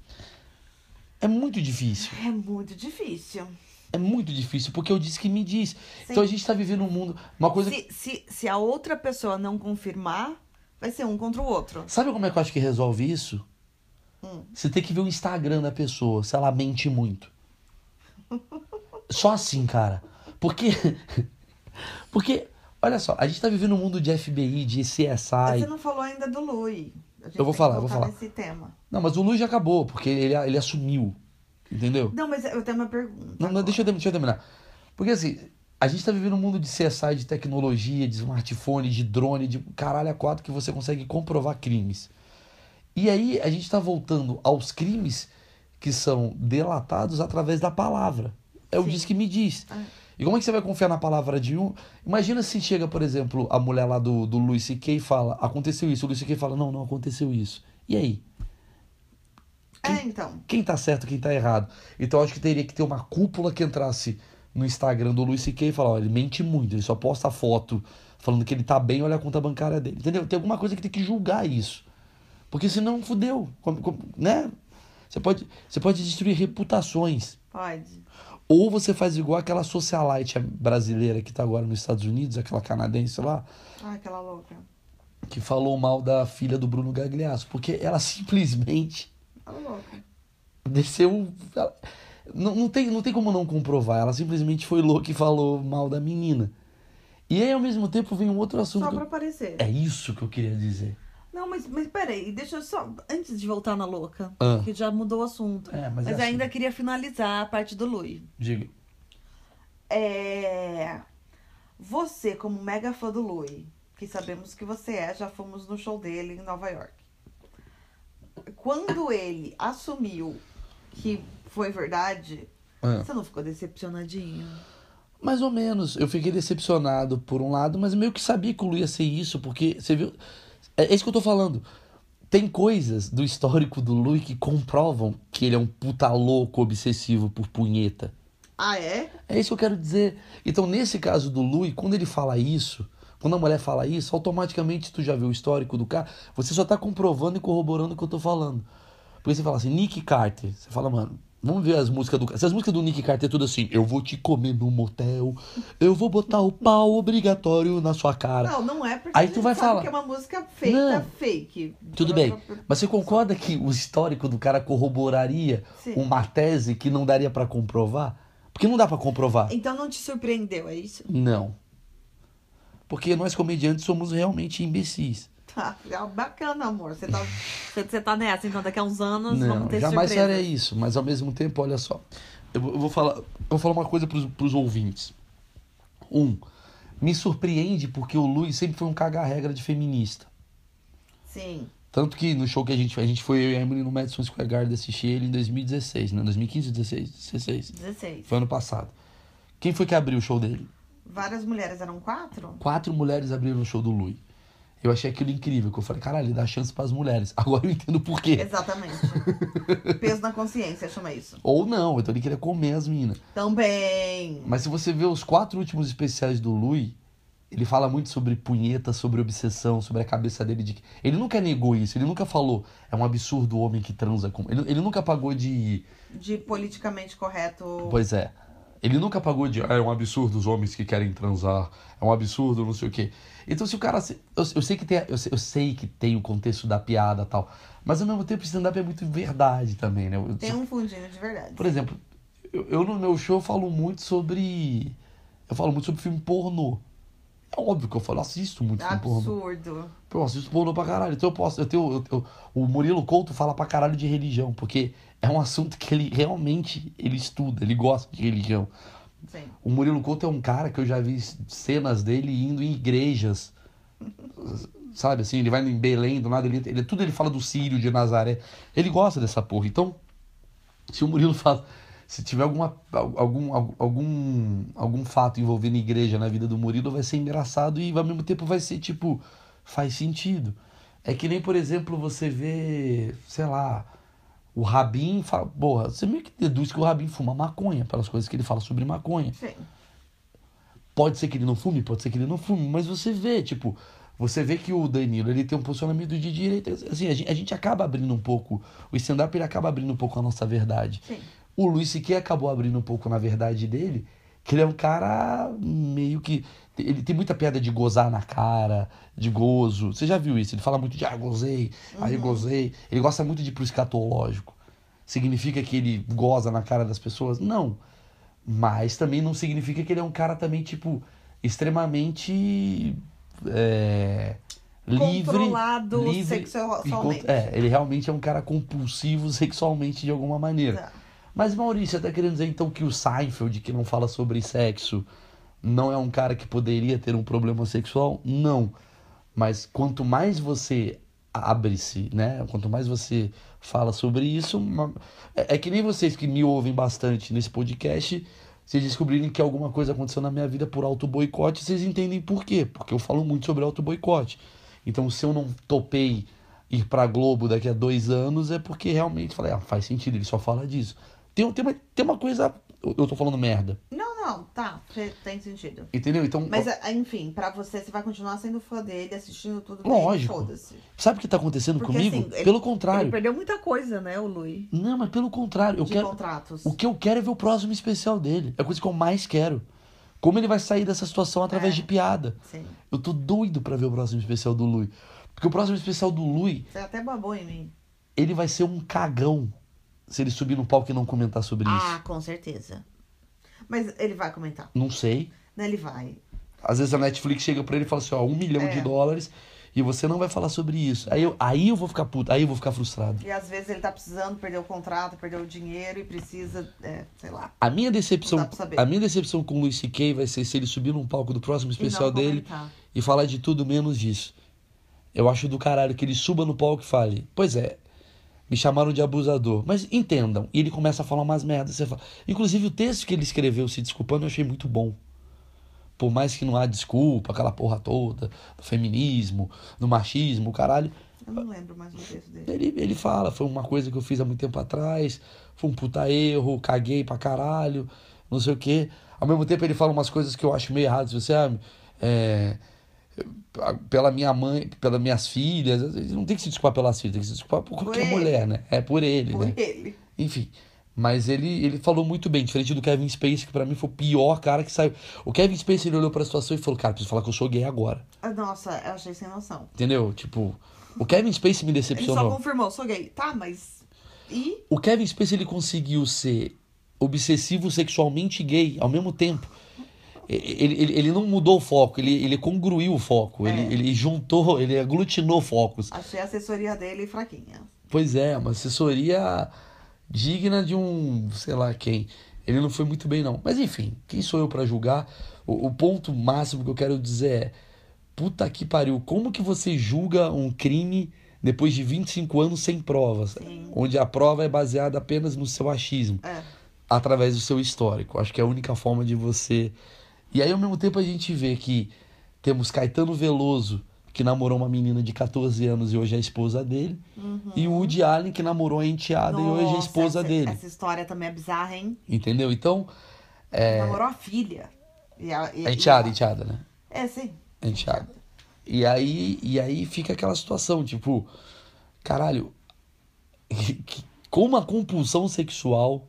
[SPEAKER 1] É muito difícil.
[SPEAKER 2] É muito difícil.
[SPEAKER 1] É muito difícil, porque eu disse que me diz. Então a gente tá vivendo um mundo. Uma coisa.
[SPEAKER 2] Se, se, se a outra pessoa não confirmar, vai ser um contra o outro.
[SPEAKER 1] Sabe como é que eu acho que resolve isso?
[SPEAKER 2] Hum.
[SPEAKER 1] Você tem que ver o Instagram da pessoa, se ela mente muito. Só assim, cara. Porque. Porque, olha só, a gente tá vivendo um mundo de FBI, de CSI.
[SPEAKER 2] Você não falou ainda do Lui.
[SPEAKER 1] Eu vou falar, eu vou falar.
[SPEAKER 2] nesse tema.
[SPEAKER 1] Não, mas o Luiz já acabou, porque ele, ele assumiu. Entendeu?
[SPEAKER 2] Não, mas eu tenho uma pergunta.
[SPEAKER 1] Não, não, deixa eu, deixa eu terminar. Porque assim, a gente tá vivendo um mundo de CSI, de tecnologia, de smartphone, de drone, de caralho a quatro que você consegue comprovar crimes. E aí a gente tá voltando aos crimes que são delatados através da palavra. É o diz que me diz.
[SPEAKER 2] Ah.
[SPEAKER 1] E como é que você vai confiar na palavra de um? Imagina se chega, por exemplo, a mulher lá do, do Luis C.K. e fala, aconteceu isso. O Luis C.K. fala, não, não aconteceu isso. E aí?
[SPEAKER 2] É, então.
[SPEAKER 1] quem tá certo, quem tá errado. Então acho que teria que ter uma cúpula que entrasse no Instagram do Luiz C.K. e falar, olha, ele mente muito, ele só posta foto falando que ele tá bem, olha a conta bancária dele. Entendeu? Tem alguma coisa que tem que julgar isso. Porque senão fudeu, né? Você pode, você pode destruir reputações.
[SPEAKER 2] Pode.
[SPEAKER 1] Ou você faz igual aquela socialite brasileira que tá agora nos Estados Unidos, aquela canadense lá,
[SPEAKER 2] Ah, aquela louca.
[SPEAKER 1] que falou mal da filha do Bruno Gagliasso, porque ela simplesmente
[SPEAKER 2] Aquela louca.
[SPEAKER 1] desceu. ela- Não, não, tem, não tem como não comprovar. Ela simplesmente foi louca e falou mal da menina. E aí, ao mesmo tempo, vem um outro assunto.
[SPEAKER 2] Só pra aparecer.
[SPEAKER 1] É isso que eu queria dizer.
[SPEAKER 2] Não, mas, mas peraí, deixa eu só. Antes de voltar na louca,
[SPEAKER 1] Ah.
[SPEAKER 2] que já mudou o assunto.
[SPEAKER 1] É, mas
[SPEAKER 2] mas
[SPEAKER 1] é
[SPEAKER 2] ainda
[SPEAKER 1] assim.
[SPEAKER 2] queria finalizar a parte do Lui.
[SPEAKER 1] Diga.
[SPEAKER 2] É. Você, como mega fã do Lui, que sabemos que você é, já fomos no show dele em Nova York. Quando ele assumiu que foi verdade,
[SPEAKER 1] Ah.
[SPEAKER 2] você não ficou decepcionadinho?
[SPEAKER 1] Mais ou menos. Eu fiquei decepcionado por um lado, mas meio que sabia que o Lu ia ser isso, porque você viu. É é isso que eu tô falando. Tem coisas do histórico do Lu que comprovam que ele é um puta louco obsessivo por punheta.
[SPEAKER 2] Ah, é?
[SPEAKER 1] É isso que eu quero dizer. Então, nesse caso do Lui, quando ele fala isso, quando a mulher fala isso, automaticamente tu já viu o histórico do cara, você só tá comprovando e corroborando o que eu tô falando. Porque você fala assim, Nick Carter, você fala, mano, vamos ver as músicas do cara. Se as músicas do Nick Carter é tudo assim, eu vou te comer no motel, eu vou botar o pau obrigatório na sua cara.
[SPEAKER 2] Não, não é porque
[SPEAKER 1] Aí
[SPEAKER 2] a
[SPEAKER 1] tu vai
[SPEAKER 2] sabe
[SPEAKER 1] falar.
[SPEAKER 2] que é uma música feita
[SPEAKER 1] Não.
[SPEAKER 2] fake.
[SPEAKER 1] Tudo bem, mas você concorda que o histórico do cara corroboraria
[SPEAKER 2] Sim.
[SPEAKER 1] uma tese que não daria pra comprovar? Porque não dá pra comprovar.
[SPEAKER 2] Então não te surpreendeu, é isso?
[SPEAKER 1] Não. Porque nós comediantes somos realmente imbecis.
[SPEAKER 2] Tá, bacana, amor. Você tá, você, tá nessa, então daqui a uns anos
[SPEAKER 1] Não,
[SPEAKER 2] vamos ter
[SPEAKER 1] jamais
[SPEAKER 2] surpresa.
[SPEAKER 1] faria isso, mas ao mesmo tempo, olha só. Eu vou, eu vou falar, eu vou falar uma coisa pros, pros ouvintes. Um, me surpreende porque o Luiz sempre foi um caga-regra de feminista.
[SPEAKER 2] Sim.
[SPEAKER 1] Tanto que no show que a gente a gente foi eu e a Emily no Madison Square Garden assistir ele em 2016, né? 2015 16, 16.
[SPEAKER 2] 16.
[SPEAKER 1] Foi ano passado. Quem foi que abriu o show dele?
[SPEAKER 2] Várias mulheres eram quatro?
[SPEAKER 1] Quatro mulheres abriram o show do Louis. Eu achei aquilo incrível, que eu falei, caralho, ele dá chance pras mulheres. Agora eu entendo por quê.
[SPEAKER 2] Exatamente. Peso na consciência, chama isso.
[SPEAKER 1] Ou não, então ele queria comer as minas.
[SPEAKER 2] Também.
[SPEAKER 1] Mas se você vê os quatro últimos especiais do Louis, ele fala muito sobre punheta, sobre obsessão, sobre a cabeça dele de. Ele nunca negou isso, ele nunca falou, é um absurdo o homem que transa com. Ele, ele nunca pagou de.
[SPEAKER 2] De politicamente correto.
[SPEAKER 1] Pois é. Ele nunca pagou de. "Ah, É um absurdo os homens que querem transar. É um absurdo, não sei o quê. Então, se o cara. Eu, eu sei que tem, eu, sei, eu sei que tem o contexto da piada e tal. Mas ao mesmo tempo, stand-up é muito verdade também, né? Eu-
[SPEAKER 2] Tem um fundinho de verdade.
[SPEAKER 1] Por exemplo, eu, eu no meu show falo muito sobre. Eu falo muito sobre filme pornô. É óbvio que eu falo, eu assisto muito filme pornô.
[SPEAKER 2] Absurdo.
[SPEAKER 1] Eu assisto pornô pra caralho. Então eu posso. Eu tenho, eu- o Murilo Couto fala pra caralho de religião, porque é um assunto que ele realmente ele estuda, ele gosta de religião.
[SPEAKER 2] Sim.
[SPEAKER 1] O Murilo Couto é um cara que eu já vi cenas dele indo em igrejas. Sabe assim, ele vai em Belém, do nada, ele, ele tudo ele fala do Sírio, de Nazaré. Ele gosta dessa porra. Então, se o Murilo fala, se tiver alguma, algum, algum, algum fato envolvendo igreja na vida do Murilo, vai ser engraçado e ao mesmo tempo vai ser tipo, faz sentido. É que nem, por exemplo, você vê, sei lá, o Rabin fala, porra, você meio que deduz que o Rabin fuma maconha, pelas coisas que ele fala sobre maconha.
[SPEAKER 2] Sim.
[SPEAKER 1] Pode ser que ele não fume, pode ser que ele não fume, mas você vê, tipo, Você vê que o Danilo ele tem um posicionamento de direita. Assim, a gente, a gente acaba abrindo um pouco. O stand-up ele acaba abrindo um pouco a nossa verdade.
[SPEAKER 2] Sim.
[SPEAKER 1] O Luiz C.K. acabou abrindo um pouco na verdade dele, que ele é um cara meio que. Ele tem muita piada de gozar na cara, de gozo. Você já viu isso? Ele fala muito de ah, gozei, aí gozei. Ele gosta muito de ir pro escatológico. Significa que ele goza na cara das pessoas? Não. Mas também não significa que ele é um cara também, tipo, extremamente. É, livre.
[SPEAKER 2] Controlado
[SPEAKER 1] livre
[SPEAKER 2] sexualmente.
[SPEAKER 1] e É, ele realmente é um cara compulsivo sexualmente de alguma maneira.
[SPEAKER 2] Tá.
[SPEAKER 1] Mas Maurício, você tá querendo dizer então que o Seinfeld, que não fala sobre sexo, não é um cara que poderia ter um problema sexual? Não. Mas quanto mais você abre-se, né? Quanto mais você fala sobre isso, é, é que nem vocês que me ouvem bastante nesse podcast, vocês descobrirem que alguma coisa aconteceu na minha vida por auto boicote, vocês entendem por quê? Porque eu falo muito sobre auto boicote. Então, se eu não topei ir pra Globo daqui a dois anos, é porque realmente falei, ah, faz sentido, ele só fala disso. Tem, tem, uma, tem uma coisa. Eu eu tô falando merda.
[SPEAKER 2] Não, não, tá. Tem sentido.
[SPEAKER 1] Entendeu? Então.
[SPEAKER 2] Mas, é, enfim, pra você, você vai continuar sendo fã dele, assistindo tudo
[SPEAKER 1] Lógico.
[SPEAKER 2] foda-se.
[SPEAKER 1] sabe o que tá acontecendo
[SPEAKER 2] Porque,
[SPEAKER 1] comigo?
[SPEAKER 2] assim, ele-
[SPEAKER 1] pelo
[SPEAKER 2] Ele
[SPEAKER 1] contrário.
[SPEAKER 2] perdeu muita coisa, né, o Lui?
[SPEAKER 1] Não, mas pelo contrário. Eu
[SPEAKER 2] de
[SPEAKER 1] quero,
[SPEAKER 2] contratos.
[SPEAKER 1] o que eu quero é ver o próximo especial dele. É a coisa que eu mais quero. Como ele vai sair dessa situação através
[SPEAKER 2] É.
[SPEAKER 1] de piada.
[SPEAKER 2] Sim.
[SPEAKER 1] Eu tô doido pra ver o próximo especial do Lui. Porque o próximo especial do Lui,
[SPEAKER 2] Você até babou em mim.
[SPEAKER 1] ele vai ser um cagão se ele subir no palco e não comentar sobre
[SPEAKER 2] Ah,
[SPEAKER 1] isso.
[SPEAKER 2] com certeza. Mas ele vai comentar.
[SPEAKER 1] Não sei.
[SPEAKER 2] Né, Ele vai.
[SPEAKER 1] Às vezes a Netflix chega pra ele e fala assim, ó, um milhão
[SPEAKER 2] É.
[SPEAKER 1] de dólares e você não vai falar sobre isso. Aí eu, aí eu vou ficar puto, aí eu vou ficar frustrado.
[SPEAKER 2] E às vezes ele tá precisando, perdeu o contrato, perdeu o dinheiro e precisa, é, sei lá.
[SPEAKER 1] A minha decepção,
[SPEAKER 2] Não
[SPEAKER 1] a minha decepção com o Luis C.K. vai ser se ele subir num palco do próximo especial
[SPEAKER 2] e não
[SPEAKER 1] dele e falar de tudo menos disso. Eu acho do caralho que ele suba no palco e fale, pois é, me chamaram de abusador. Mas entendam, e ele começa a falar umas merdas. Você fala... Inclusive o texto que ele escreveu se desculpando eu achei muito bom. Por mais que não há desculpa, aquela porra toda, do feminismo, do machismo, o caralho.
[SPEAKER 2] Eu não lembro mais o texto dele.
[SPEAKER 1] Ele, ele fala, foi uma coisa que eu fiz há muito tempo atrás, foi um puta erro, caguei pra caralho, não sei o quê. Ao mesmo tempo ele fala umas coisas que eu acho meio erradas, você sabe? É, pela minha mãe, pelas minhas filhas, não tem que se desculpar pelas filhas, tem que se desculpar por qualquer
[SPEAKER 2] ele.
[SPEAKER 1] mulher, né? É por ele,
[SPEAKER 2] Por
[SPEAKER 1] né?
[SPEAKER 2] ele.
[SPEAKER 1] Enfim. Mas ele, ele falou muito bem, diferente do Kevin Spacey, que pra mim foi o pior cara que saiu. O Kevin Spacey ele olhou pra situação e falou, cara, preciso falar que eu sou gay agora.
[SPEAKER 2] Ah, Nossa, eu achei sem noção.
[SPEAKER 1] Entendeu? Tipo, o Kevin Spacey me
[SPEAKER 2] Ele só
[SPEAKER 1] decepcionou.
[SPEAKER 2] confirmou, sou gay. Tá, mas. E?
[SPEAKER 1] O Kevin Spacey ele conseguiu ser obsessivo sexualmente gay ao mesmo tempo. Ele, ele, ele não mudou o foco, ele, ele congruiu o foco,
[SPEAKER 2] É.
[SPEAKER 1] ele, ele juntou, ele aglutinou focos.
[SPEAKER 2] Achei a assessoria dele fraquinha.
[SPEAKER 1] Pois é, uma assessoria digna de um, sei lá quem. Ele não foi muito bem, não. Mas enfim, quem sou eu pra julgar? O, o ponto máximo que eu quero dizer é: puta que pariu, como que você julga um crime depois de 25 anos sem provas?
[SPEAKER 2] Sim.
[SPEAKER 1] Onde a prova é baseada apenas no seu achismo
[SPEAKER 2] É.
[SPEAKER 1] através do seu histórico. Acho que é a única forma de você. E aí, ao mesmo tempo, a gente vê que temos Caetano Veloso, que namorou uma menina de 14 anos e hoje é a esposa dele, e o Woody Allen, que namorou a enteada e hoje é a
[SPEAKER 2] Uhum. Nossa,
[SPEAKER 1] esposa
[SPEAKER 2] essa,
[SPEAKER 1] dele.
[SPEAKER 2] Essa história também é bizarra, hein?
[SPEAKER 1] Entendeu? Então, é.
[SPEAKER 2] Namorou a filha. E a, e,
[SPEAKER 1] A enteada,
[SPEAKER 2] e a-
[SPEAKER 1] enteada, né?
[SPEAKER 2] É, sim.
[SPEAKER 1] A enteada. E aí, e aí fica aquela situação, tipo, caralho, como a compulsão sexual.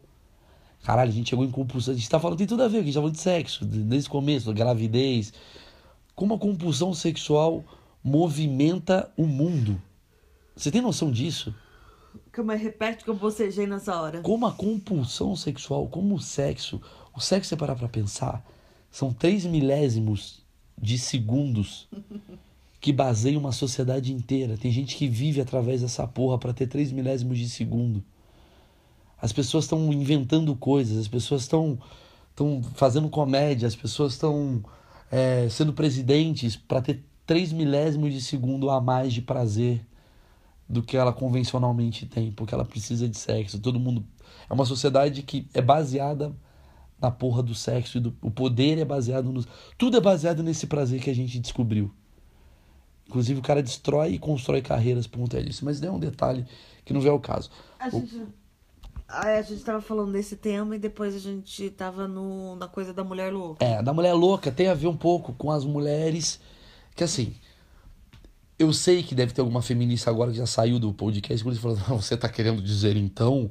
[SPEAKER 1] Caralho, a gente chegou em compulsão. A gente tá falando, tem tudo a ver, a gente tá falando de sexo, desde o começo, gravidez. Como a compulsão sexual movimenta o mundo. Você tem noção disso?
[SPEAKER 2] Calma, repete que eu bocejei nessa hora.
[SPEAKER 1] Como a compulsão sexual, como o sexo. O sexo, você parar pra pensar, são três milésimos de segundos que baseiam uma sociedade inteira. Tem gente que vive através dessa porra pra ter três milésimos de segundo. As pessoas estão inventando coisas, as pessoas estão estão fazendo comédia, as pessoas estão é, sendo presidentes pra ter três milésimos de segundo a mais de prazer do que ela convencionalmente tem, porque ela precisa de sexo. Todo mundo é uma sociedade que é baseada na porra do sexo e do o poder é baseado no tudo é baseado nesse prazer que a gente descobriu. Inclusive o cara destrói e constrói carreiras por conta disso, mas é um detalhe que não vê o caso.
[SPEAKER 2] A gente, a, a gente tava falando desse tema e depois a gente tava no, na coisa da mulher louca.
[SPEAKER 1] É, da mulher louca tem a ver um pouco com as mulheres que assim, Eu sei que deve ter alguma feminista agora que já saiu do podcast, por isso falando, "Ah, você tá querendo dizer então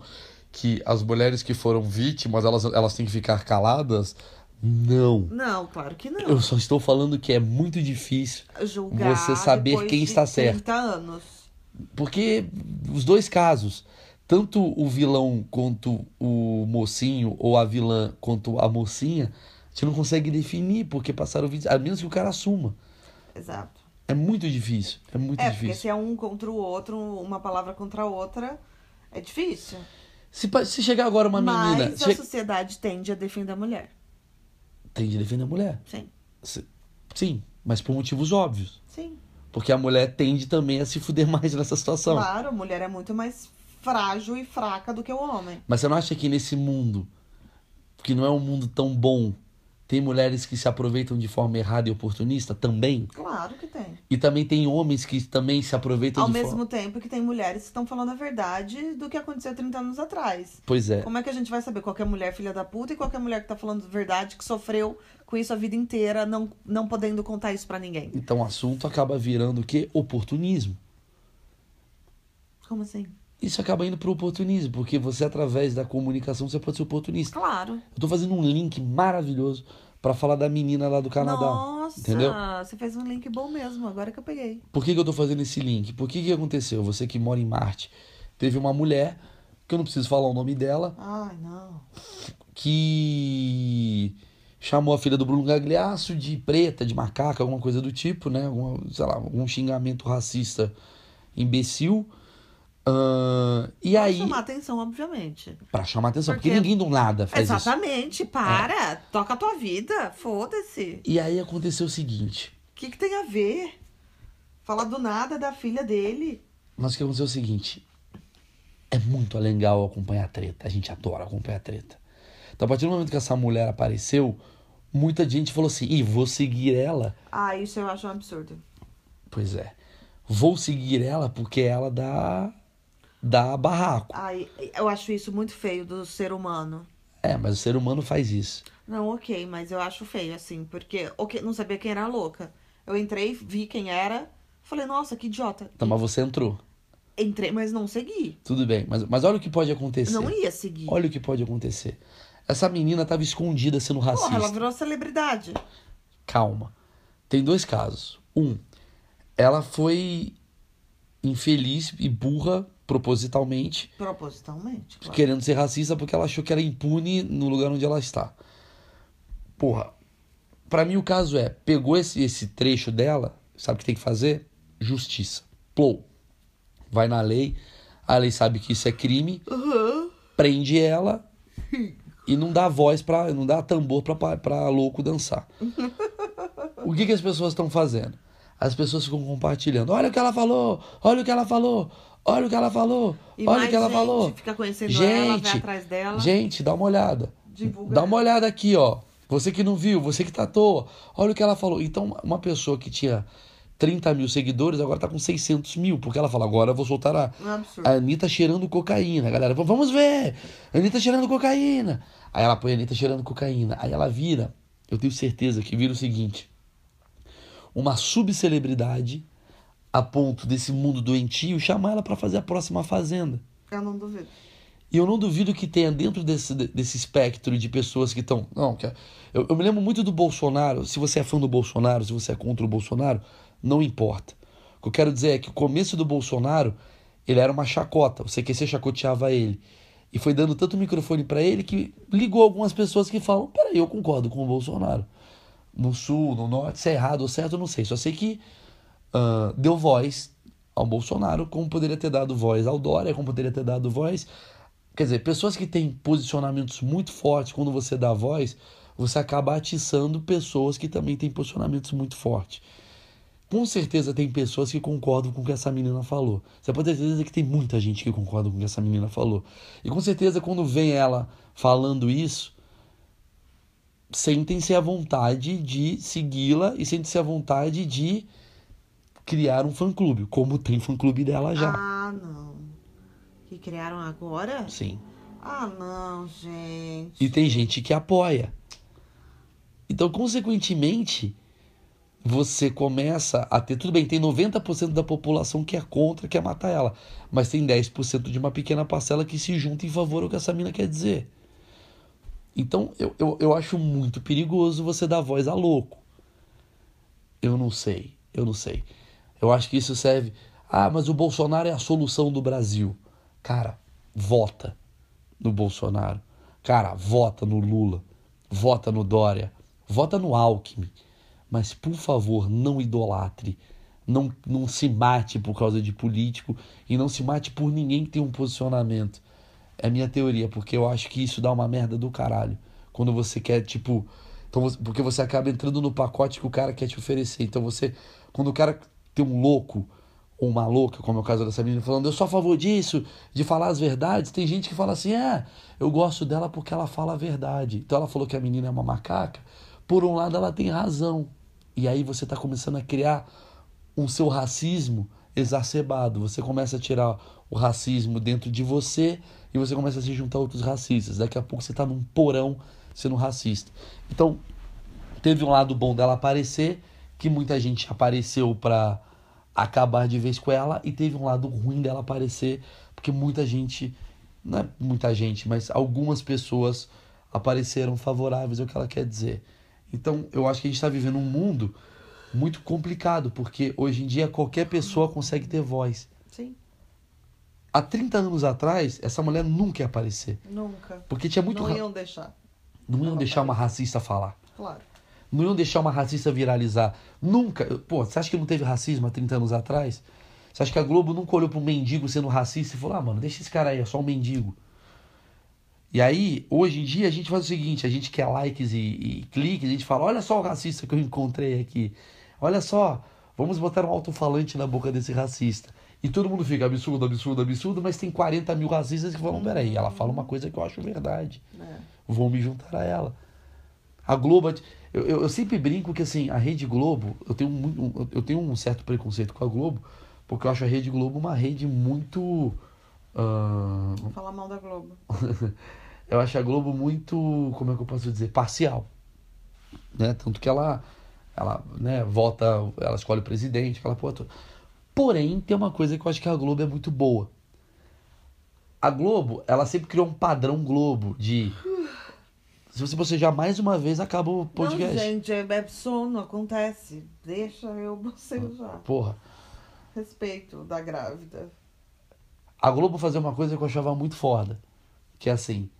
[SPEAKER 1] que as mulheres que foram vítimas, elas, elas têm que ficar caladas? Não.
[SPEAKER 2] Não, claro que não.
[SPEAKER 1] Eu só estou falando que é muito difícil,
[SPEAKER 2] Julgar
[SPEAKER 1] você saber quem está certo.
[SPEAKER 2] 30 anos.
[SPEAKER 1] porque os dois casos, tanto o vilão quanto o mocinho, ou a vilã quanto a mocinha, a gente não consegue definir, porque passaram 20 a menos que o cara assuma.
[SPEAKER 2] Exato.
[SPEAKER 1] É muito difícil, é muito
[SPEAKER 2] É, porque
[SPEAKER 1] difícil.
[SPEAKER 2] se é um contra o outro, uma palavra contra a outra, é difícil.
[SPEAKER 1] Se, se chegar agora uma menina,
[SPEAKER 2] Mas a
[SPEAKER 1] che-
[SPEAKER 2] sociedade tende a defender a mulher.
[SPEAKER 1] tem de defender a mulher.
[SPEAKER 2] Sim.
[SPEAKER 1] Se- Sim, mas por motivos óbvios.
[SPEAKER 2] Sim.
[SPEAKER 1] Porque a mulher tende também a se fuder mais nessa situação.
[SPEAKER 2] Claro, a mulher é muito mais frágil e fraca do que o homem.
[SPEAKER 1] Mas você não acha que nesse mundo, que não é um mundo tão bom, tem mulheres que se aproveitam de forma errada e oportunista também?
[SPEAKER 2] Claro que tem.
[SPEAKER 1] E também tem homens que também se aproveitam
[SPEAKER 2] Ao
[SPEAKER 1] de
[SPEAKER 2] mesmo
[SPEAKER 1] forma.
[SPEAKER 2] tempo que tem mulheres que estão falando a verdade do que aconteceu 30 anos atrás.
[SPEAKER 1] Pois é.
[SPEAKER 2] Como é que a gente vai saber qual que é mulher filha da puta e qual que é mulher que tá falando a verdade, que sofreu com isso a vida inteira, não, não podendo contar isso pra ninguém?
[SPEAKER 1] Então o assunto acaba virando o quê? Oportunismo.
[SPEAKER 2] Como assim?
[SPEAKER 1] Isso acaba indo pro oportunismo, porque você, através da comunicação, você pode ser oportunista.
[SPEAKER 2] Claro.
[SPEAKER 1] Eu tô fazendo um link maravilhoso pra falar da menina lá do Canadá.
[SPEAKER 2] Nossa,
[SPEAKER 1] Entendeu?
[SPEAKER 2] você fez um link bom mesmo, agora que eu peguei.
[SPEAKER 1] Por que, que eu tô fazendo esse link? Por que, que aconteceu? Você que mora em Marte, teve uma mulher, que eu não preciso falar o nome dela,
[SPEAKER 2] Ai, não.
[SPEAKER 1] que chamou a filha do Bruno Gagliasso de preta, de macaca, alguma coisa do tipo, né? Alguma, sei lá, algum xingamento racista imbecil. Ahn, e
[SPEAKER 2] Pra
[SPEAKER 1] aí,
[SPEAKER 2] chamar atenção, obviamente.
[SPEAKER 1] pra chamar atenção, porque,
[SPEAKER 2] Porque-
[SPEAKER 1] ninguém do nada faz isso.
[SPEAKER 2] Exatamente, para. Toca a tua vida, foda-se.
[SPEAKER 1] E aí aconteceu o seguinte.
[SPEAKER 2] O que, que tem a ver? Falar do nada da filha dele.
[SPEAKER 1] Mas o que aconteceu é o seguinte. É muito legal acompanhar a treta. A gente adora acompanhar a treta. Então, a partir do momento que essa mulher apareceu, muita gente falou assim: Ih, vou seguir ela.
[SPEAKER 2] Ah, isso eu acho um absurdo.
[SPEAKER 1] Pois é. Vou seguir ela porque ela dá, dá barraco.
[SPEAKER 2] Ai, eu acho isso muito feio do ser humano.
[SPEAKER 1] É, mas o ser humano faz isso.
[SPEAKER 2] Não, ok, mas eu acho feio, assim, porque ok, não sabia quem era a louca. Eu entrei, vi quem era, falei, nossa, que idiota.
[SPEAKER 1] Então, mas você entrou.
[SPEAKER 2] Entrei, mas não segui.
[SPEAKER 1] Tudo bem. Mas, mas olha o que pode acontecer.
[SPEAKER 2] Não ia seguir.
[SPEAKER 1] Olha o que pode acontecer. Essa menina estava escondida sendo racista.
[SPEAKER 2] Porra, ela virou celebridade.
[SPEAKER 1] calma. Tem dois casos. Um, ela foi infeliz e burra propositalmente,
[SPEAKER 2] Propositalmente, claro.
[SPEAKER 1] querendo ser racista porque ela achou que era impune no lugar onde ela está. Porra, pra mim o caso é, pegou esse, esse trecho dela, sabe o que tem que fazer? Justiça. Plou. Vai na lei, a lei sabe que isso é crime,
[SPEAKER 2] Uhum.
[SPEAKER 1] prende ela e não dá voz para não dá tambor pra, pra louco dançar. o que, que as pessoas estão fazendo? As pessoas ficam compartilhando. Olha o que ela falou, olha o que ela falou, olha o que ela falou,
[SPEAKER 2] E
[SPEAKER 1] olha o que ela
[SPEAKER 2] gente
[SPEAKER 1] falou.
[SPEAKER 2] fica conhecendo ela, vai
[SPEAKER 1] Gente,
[SPEAKER 2] atrás dela.
[SPEAKER 1] gente, dá uma olhada.
[SPEAKER 2] Divulga
[SPEAKER 1] Dá
[SPEAKER 2] ela.
[SPEAKER 1] uma olhada aqui, ó. Você que não viu, você que tá à toa, olha o que ela falou. Então, uma pessoa que tinha 30 mil seguidores agora tá com 600 mil, porque ela fala, agora eu vou soltar a,
[SPEAKER 2] É
[SPEAKER 1] a Anitta cheirando cocaína. Galera, vamos ver! Anitta cheirando cocaína. Aí ela põe a Anitta cheirando cocaína. Aí ela vira, eu tenho certeza que vira o seguinte: uma subcelebridade a ponto desse mundo doentio chamar ela pra fazer a próxima Fazenda.
[SPEAKER 2] Eu não duvido.
[SPEAKER 1] E eu não duvido que tenha dentro desse, desse espectro de pessoas que estão. Não, que- eu, eu me lembro muito do Bolsonaro. Se você é fã do Bolsonaro, se você é contra o Bolsonaro, não importa. O que eu quero dizer é que o começo do Bolsonaro, ele era uma chacota. O CQC chacoteava ele. E foi dando tanto microfone pra ele que ligou algumas pessoas que falam: peraí, eu concordo com o Bolsonaro. No sul, no norte, se é errado ou certo, eu não sei. Só sei que ah, deu voz ao Bolsonaro, como poderia ter dado voz ao Dória, como poderia ter dado voz. Quer dizer, pessoas que têm posicionamentos muito fortes, quando você dá voz, você acaba atiçando pessoas que também têm posicionamentos muito fortes. Com certeza tem pessoas que concordam com o que essa menina falou. Você pode ter certeza que tem muita gente que concorda com o que essa menina falou. E com certeza quando vem ela falando isso, sentem-se à vontade de segui-la e sentem-se à vontade de criar um fã-clube, como tem fã-clube dela já.
[SPEAKER 2] Ah, não. Que criaram agora?
[SPEAKER 1] Sim.
[SPEAKER 2] Ah, não, gente.
[SPEAKER 1] E tem gente que apoia. Então, consequentemente, você começa a ter. Tudo bem, tem 90% da população que é contra, quer matar ela. Mas tem 10% de uma pequena parcela que se junta em favor do que essa mina quer dizer. Então eu, eu, eu acho muito perigoso você dar voz a louco. Eu não sei, eu não sei. Eu acho que isso serve. Ah, mas o Bolsonaro é a solução do Brasil. Cara, vota no Bolsonaro. Cara, vota no Lula. Vota no Dória. Vota no Alckmin. Mas, por favor, não idolatre. Não, não se mate por causa de político e não se mate por ninguém que tem um posicionamento. É minha teoria, porque eu acho que isso dá uma merda do caralho. Quando você quer, tipo. Então, porque você acaba entrando no pacote que o cara quer te oferecer. Então você. Quando o cara tem um louco ou uma louca, como é o caso dessa menina, falando, eu sou a favor disso, de falar as verdades. Tem gente que fala assim, é, eu gosto dela porque ela fala a verdade. Então ela falou que a menina é uma macaca. Por um lado, ela tem razão. E aí você está começando a criar um seu racismo exacerbado. Você começa a tirar o racismo dentro de você e você começa a se juntar a outros racistas. Daqui a pouco você está num porão sendo racista. Então, teve um lado bom dela aparecer, que muita gente apareceu para acabar de vez com ela, e teve um lado ruim dela aparecer, porque muita gente, não é muita gente, mas algumas pessoas apareceram favoráveis ao que ela quer dizer. Então, eu acho que a gente está vivendo um mundo muito complicado, porque hoje em dia qualquer pessoa consegue ter voz. Há 30 anos atrás, essa mulher nunca ia aparecer.
[SPEAKER 2] Nunca.
[SPEAKER 1] Porque tinha muito.
[SPEAKER 2] Não iam deixar.
[SPEAKER 1] Não iam
[SPEAKER 2] Ela
[SPEAKER 1] deixar uma racista falar.
[SPEAKER 2] Claro.
[SPEAKER 1] Não iam deixar uma racista viralizar. Nunca. Pô, você acha que não teve racismo há 30 anos atrás? Você acha que a Globo nunca olhou para um mendigo sendo racista e falou: ah, mano, deixa esse cara aí, é só um mendigo. E aí, hoje em dia, a gente faz o seguinte: a gente quer likes e, e cliques, a gente fala: olha só o racista que eu encontrei aqui. Olha só, vamos botar um alto-falante na boca desse racista. E todo mundo fica absurdo, absurdo, absurdo, mas tem 40 mil racistas que falam: peraí, ela fala uma coisa que eu acho verdade
[SPEAKER 2] É.
[SPEAKER 1] vou me juntar a ela. A Globo, eu, eu, eu sempre brinco que assim, a Rede Globo, eu tenho, muito, eu tenho um certo preconceito com a Globo, porque eu acho a Rede Globo uma rede muito. ah,
[SPEAKER 2] Vou falar mal da Globo.
[SPEAKER 1] eu acho a Globo muito, como é que eu posso dizer, parcial. Né? Tanto que ela, ela né, vota, ela escolhe o presidente, aquela porra toda. Porém, tem uma coisa que eu acho que a Globo é muito boa. A Globo, ela sempre criou um padrão Globo de. Se você bocejar mais uma vez, acaba o podcast.
[SPEAKER 2] Não, gente, é, é sono, acontece. Deixa eu bocejar.
[SPEAKER 1] Porra.
[SPEAKER 2] Respeito da grávida.
[SPEAKER 1] A Globo fazia uma coisa que eu achava muito foda. Que é assim.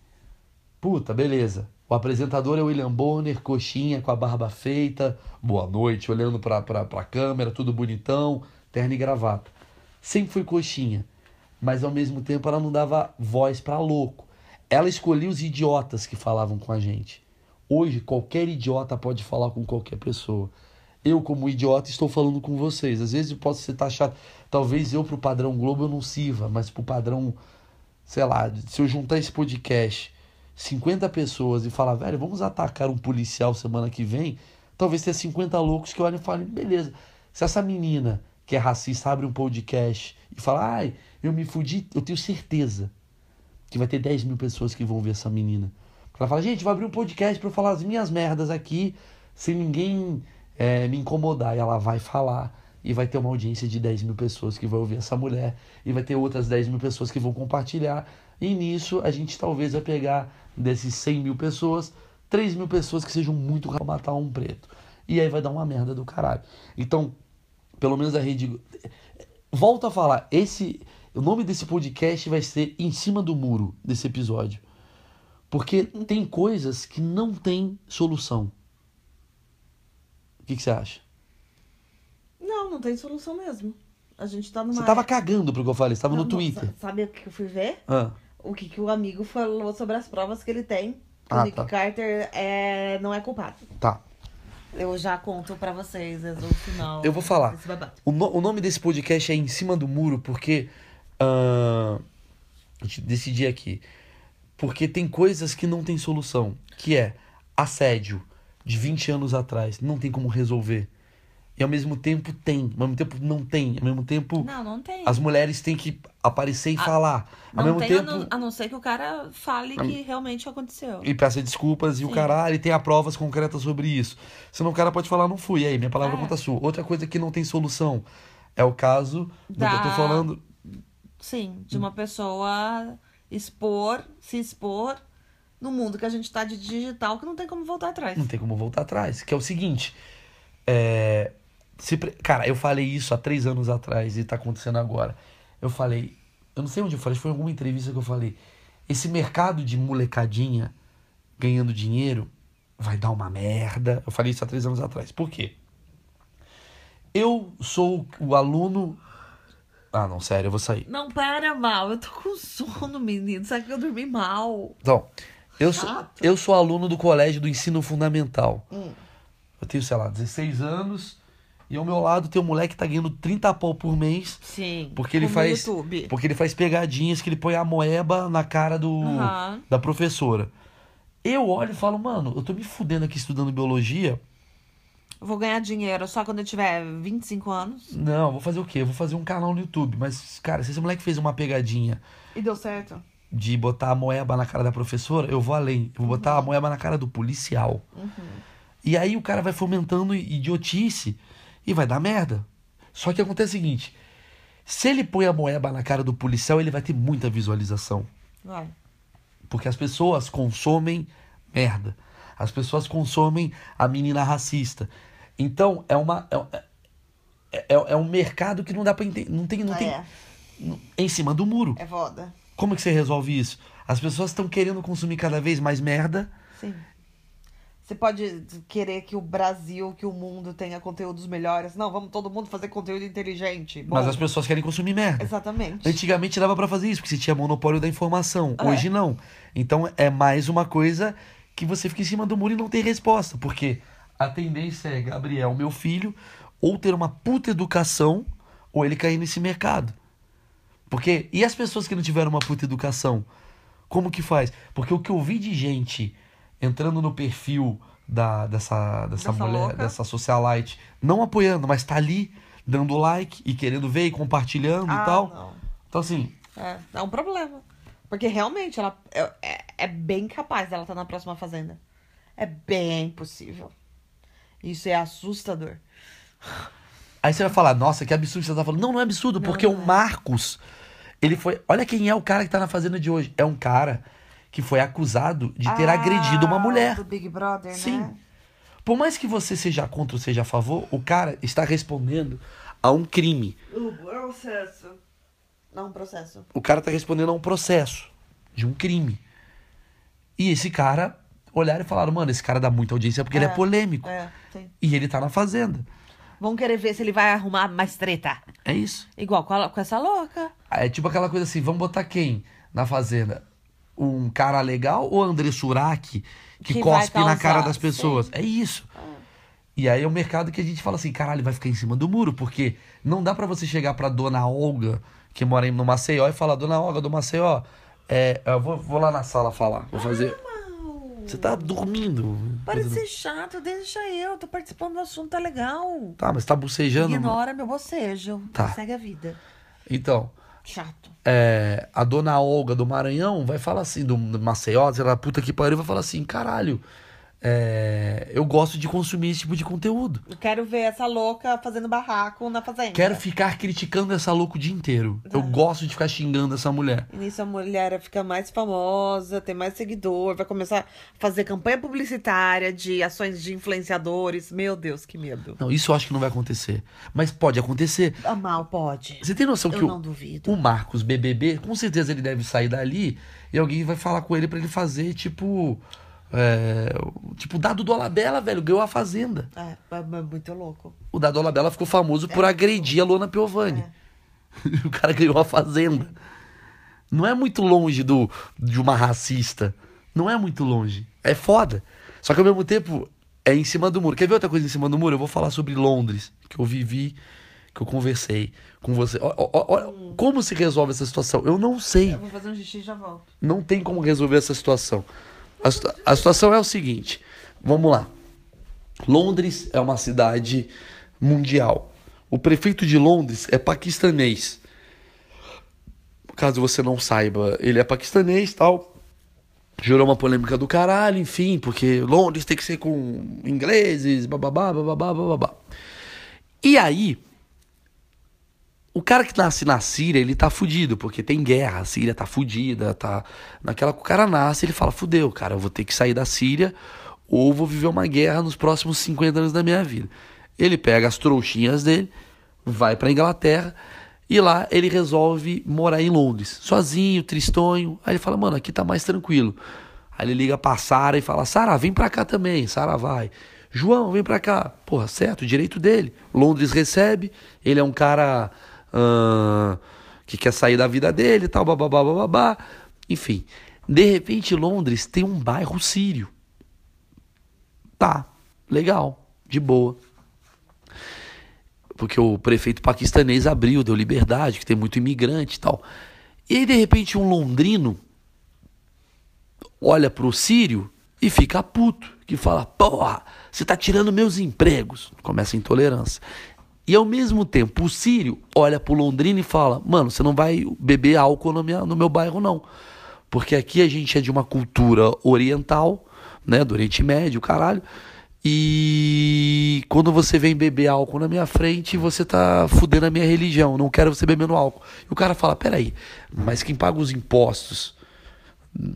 [SPEAKER 1] Puta, beleza. O apresentador é o William Bonner, coxinha, com a barba feita, boa noite, olhando pra, pra, pra câmera, tudo bonitão, terno e gravata. Sempre foi coxinha. Mas ao mesmo tempo ela não dava voz pra louco. Ela escolhia os idiotas que falavam com a gente. Hoje, qualquer idiota pode falar com qualquer pessoa. Eu, como idiota, estou falando com vocês. Às vezes eu posso ser taxado. Talvez eu, pro padrão Globo, eu não sirva, mas pro padrão, sei lá, se eu juntar esse podcast, 50 pessoas e falar, velho, vamos atacar um policial semana que vem, talvez tenha 50 loucos que olhem e falem, beleza. Se essa menina que é racista abre um podcast e fala, ai, eu me fudi, eu tenho certeza que vai ter 10 mil pessoas que vão ver essa menina. Ela fala, gente, vou abrir um podcast pra eu falar as minhas merdas aqui, sem ninguém é, me incomodar. E ela vai falar, e vai ter uma audiência de 10 mil pessoas que vão ouvir essa mulher, e vai ter outras 10 mil pessoas que vão compartilhar. E nisso a gente talvez vai pegar desses 100 mil pessoas, 3 mil pessoas que sejam muito matar um preto. E aí vai dar uma merda do caralho. Então, pelo menos a rede. Volto a falar, esse. O nome desse podcast vai ser Em Cima do Muro desse episódio. Porque tem coisas que não tem solução. O que, que você acha?
[SPEAKER 2] Não, não tem solução mesmo. A gente tá numa.
[SPEAKER 1] Você tava cagando pro que eu falei, você tava
[SPEAKER 2] Não,
[SPEAKER 1] no Twitter.
[SPEAKER 2] sa- Sabe o que eu fui ver?
[SPEAKER 1] Ah,
[SPEAKER 2] O que, que o amigo falou sobre as provas que ele tem. Que
[SPEAKER 1] Ah,
[SPEAKER 2] o Nick
[SPEAKER 1] tá.
[SPEAKER 2] Carter é, não é culpado.
[SPEAKER 1] tá.
[SPEAKER 2] Eu já conto pra vocês é, o final.
[SPEAKER 1] Eu vou falar. O, no- o nome desse podcast é Em Cima do Muro, porque. ah, a gente decidi aqui. Porque tem coisas que não tem solução. Que é assédio de 20 anos atrás. Não tem como resolver. E ao mesmo tempo tem, ao mesmo tempo não tem, ao mesmo tempo
[SPEAKER 2] Não, não tem.
[SPEAKER 1] as mulheres têm que aparecer e falar. Ao
[SPEAKER 2] não
[SPEAKER 1] mesmo
[SPEAKER 2] tem, a
[SPEAKER 1] tempo
[SPEAKER 2] não, a não ser que o cara fale que realmente aconteceu.
[SPEAKER 1] e peça desculpas e o
[SPEAKER 2] Sim.
[SPEAKER 1] caralho e tenha provas concretas sobre isso. Senão o cara pode falar, não fui, e aí, minha palavra
[SPEAKER 2] É.
[SPEAKER 1] conta a sua. Outra coisa que não tem solução é o caso do que eu tô
[SPEAKER 2] Da-
[SPEAKER 1] falando.
[SPEAKER 2] Sim, de uma pessoa expor, se expor no mundo que a gente tá de digital que não tem como voltar atrás.
[SPEAKER 1] Não tem como voltar atrás. Que é o seguinte. É, se pre- cara, eu falei isso há três anos atrás e tá acontecendo agora. Eu falei. Eu não sei onde eu falei, foi em alguma entrevista que eu falei. Esse mercado de molecadinha ganhando dinheiro vai dar uma merda. Eu falei isso há três anos atrás. Por quê? Eu sou o aluno. Ah, não, sério, eu vou sair.
[SPEAKER 2] Não, para mal. Eu tô com sono, menino. Sabe que eu dormi mal.
[SPEAKER 1] Então, eu sou, eu sou aluno do colégio do ensino fundamental.
[SPEAKER 2] Hum.
[SPEAKER 1] Eu tenho, sei lá, 16 anos. E ao meu lado tem um moleque que tá ganhando 30 pau por mês.
[SPEAKER 2] Sim.
[SPEAKER 1] Porque ele faz.
[SPEAKER 2] YouTube.
[SPEAKER 1] Porque ele faz pegadinhas que ele põe a moeba na cara do,
[SPEAKER 2] Aham.
[SPEAKER 1] da professora. Eu olho e falo, mano, eu tô me fudendo aqui estudando biologia.
[SPEAKER 2] Vou ganhar dinheiro só quando eu tiver 25 anos.
[SPEAKER 1] Não, vou fazer o quê? Eu vou fazer um canal no YouTube. Mas, cara, se esse moleque fez uma pegadinha
[SPEAKER 2] E deu certo.
[SPEAKER 1] de botar a moeba na cara da professora, eu vou além. Eu vou botar a moeba na cara do policial. E aí o cara vai fomentando idiotice e vai dar merda. Só que acontece o seguinte: se ele põe a moeba na cara do policial, ele vai ter muita visualização.
[SPEAKER 2] Vai.
[SPEAKER 1] Porque as pessoas consomem merda. As pessoas consomem a menina racista. Então, é uma. É, é, é- é um mercado que não dá pra entender. Não tem. Não tem
[SPEAKER 2] É.
[SPEAKER 1] em cima do muro.
[SPEAKER 2] É foda.
[SPEAKER 1] Como que você resolve isso? As pessoas estão querendo consumir cada vez mais merda.
[SPEAKER 2] Sim. Você pode querer que o Brasil, que o mundo tenha conteúdos melhores. Não, vamos todo mundo fazer conteúdo inteligente. Bom,
[SPEAKER 1] Mas as pessoas querem consumir merda.
[SPEAKER 2] Exatamente.
[SPEAKER 1] Antigamente dava pra fazer isso, porque você tinha monopólio da informação.
[SPEAKER 2] É.
[SPEAKER 1] Hoje não. Então é mais uma coisa que você fica em cima do muro e não tem resposta. Porque a tendência é, Gabriel, meu filho, ou ter uma puta educação, ou ele cair nesse mercado. Porque. E as pessoas que não tiveram uma puta educação? Como que faz? Porque o que eu vi de gente entrando no perfil da, dessa, dessa,
[SPEAKER 2] Dessa
[SPEAKER 1] mulher,
[SPEAKER 2] louca.
[SPEAKER 1] dessa socialite, não apoiando, mas tá ali dando like e querendo ver e compartilhando
[SPEAKER 2] Ah,
[SPEAKER 1] e tal.
[SPEAKER 2] não.
[SPEAKER 1] Então, assim,
[SPEAKER 2] É, é um problema. Porque realmente ela é, é, é bem capaz dela estar na próxima fazenda. É bem possível. Isso é assustador.
[SPEAKER 1] Aí você vai falar, nossa, que absurdo que você tá falando. Não, não é absurdo,
[SPEAKER 2] Não,
[SPEAKER 1] porque
[SPEAKER 2] não
[SPEAKER 1] o
[SPEAKER 2] é.
[SPEAKER 1] Marcos, ele foi. Olha quem é o cara que tá na fazenda de hoje. É um cara que foi acusado de ter
[SPEAKER 2] Ah,
[SPEAKER 1] agredido uma mulher.
[SPEAKER 2] Do Big Brother,
[SPEAKER 1] Sim.
[SPEAKER 2] né?
[SPEAKER 1] Por mais que você seja contra ou seja a favor, o cara está respondendo a um crime.
[SPEAKER 2] O processo. Não, um processo.
[SPEAKER 1] O cara tá respondendo a um processo de um crime. E esse cara olharam e falaram, mano, esse cara dá muita audiência porque ele é
[SPEAKER 2] É,
[SPEAKER 1] polêmico.
[SPEAKER 2] É, sim.
[SPEAKER 1] E ele tá na fazenda.
[SPEAKER 2] Vamos querer ver se ele vai arrumar mais treta.
[SPEAKER 1] É isso.
[SPEAKER 2] Igual com, a- com essa louca.
[SPEAKER 1] É tipo aquela coisa assim, vamos botar quem na fazenda? Um cara legal ou André Surak que,
[SPEAKER 2] Que
[SPEAKER 1] cospe na cara das pessoas?
[SPEAKER 2] sim.
[SPEAKER 1] É isso. E aí é o mercado que a gente fala assim, caralho, vai ficar em cima do muro, porque não dá pra você chegar pra dona Olga, que mora no Maceió, e falar, dona Olga do Maceió, é, eu vou, vou lá na sala falar, vou fazer... Você tá dormindo.
[SPEAKER 2] Para de ser chato, deixa eu. Tô participando do assunto, tá legal.
[SPEAKER 1] Tá, mas tá bocejando.
[SPEAKER 2] Ignora meu bocejo.
[SPEAKER 1] Tá.
[SPEAKER 2] Segue a vida.
[SPEAKER 1] Então,
[SPEAKER 2] Chato.
[SPEAKER 1] é, a dona Olga do Maranhão vai falar assim, do Maceió, puta que pariu, vai falar assim, caralho, é, eu gosto de consumir esse tipo de conteúdo.
[SPEAKER 2] Eu quero ver essa louca fazendo barraco na fazenda.
[SPEAKER 1] Quero ficar criticando essa louca o dia inteiro. Eu gosto de ficar xingando essa mulher.
[SPEAKER 2] E nisso a mulher fica mais famosa, tem mais seguidor, vai começar a fazer campanha publicitária de ações de influenciadores. Meu Deus, que medo.
[SPEAKER 1] Não, isso eu acho que não vai acontecer. Mas pode acontecer.
[SPEAKER 2] Ah, mal pode.
[SPEAKER 1] Você tem noção
[SPEAKER 2] Eu
[SPEAKER 1] que
[SPEAKER 2] não
[SPEAKER 1] o,
[SPEAKER 2] duvido.
[SPEAKER 1] o Marcos BBB, com certeza ele deve sair dali e alguém vai falar com ele pra ele fazer, tipo. É, tipo, Dado Dolabella, velho, ganhou a Fazenda.
[SPEAKER 2] É, é muito louco.
[SPEAKER 1] O Dado Dolabella ficou famoso
[SPEAKER 2] É.
[SPEAKER 1] por agredir a Luana Piovani. o cara ganhou a Fazenda. Não é muito longe do, de uma racista. Não é muito longe. É foda. Só que ao mesmo tempo é em cima do muro. Quer ver outra coisa em cima do muro? Eu vou falar sobre Londres, que eu vivi, que eu conversei com você. Ó- ó- ó- Olha como se resolve essa situação. Eu não sei.
[SPEAKER 2] Eu vou fazer um xixi e já volto.
[SPEAKER 1] Não tem como resolver essa situação. A, a situação é o seguinte: vamos lá. Londres é uma cidade mundial. O prefeito de Londres é paquistanês. Caso você não saiba, ele é paquistanês tal. Gerou uma polêmica do caralho, enfim, porque Londres tem que ser com ingleses, bababá, bababá, bababá. E aí, o cara que nasce na Síria, ele tá fudido, porque tem guerra, a Síria tá fudida, tá. Naquela que o cara nasce, ele fala: fudeu, cara, eu vou ter que sair da Síria ou vou viver uma guerra nos próximos 50 anos da minha vida. Ele pega as trouxinhas dele, vai pra Inglaterra e lá ele resolve morar em Londres, sozinho, tristonho. Aí ele fala: mano, aqui tá mais tranquilo. Aí ele liga pra Sara e fala: Sara, vem pra cá também. Sara vai. João, vem pra cá. Porra, certo, direito dele. Londres recebe, ele é um cara uh, que quer sair da vida dele tal, bababá, bababá. Enfim, de repente Londres tem um bairro sírio. Tá, legal, de boa. Porque o prefeito paquistanês abriu, deu liberdade, que tem muito imigrante e tal. E aí, de repente, um londrino olha pro sírio e fica puto, que fala: Porra, você tá tirando meus empregos. Começa a intolerância. E ao mesmo tempo, o Sírio olha pro Londrina e fala: Mano, você não vai beber álcool no, minha, no meu bairro, não. Porque aqui a gente é de uma cultura oriental, né? Do Oriente Médio, caralho. E quando você vem beber álcool na minha frente, você tá fudendo a minha religião. Não quero você bebendo álcool. E o cara fala: Peraí, mas quem paga os impostos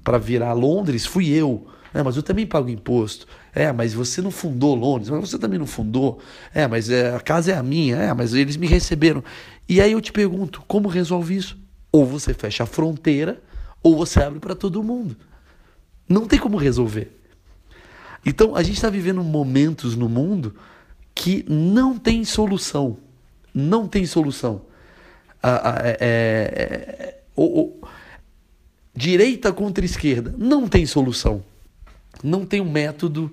[SPEAKER 1] para virar Londres fui eu. É, mas eu também pago imposto. É, mas você não fundou Londres, mas você também não fundou. É, mas é, a casa é a minha. É, mas eles me receberam. E aí eu te pergunto, como resolve isso? Ou você fecha a fronteira, ou você abre para todo mundo. Não tem como resolver. Então a gente está vivendo momentos no mundo que não tem solução. Não tem solução. Ah, é, é, é, ou, direita contra esquerda. Não tem solução não tem um método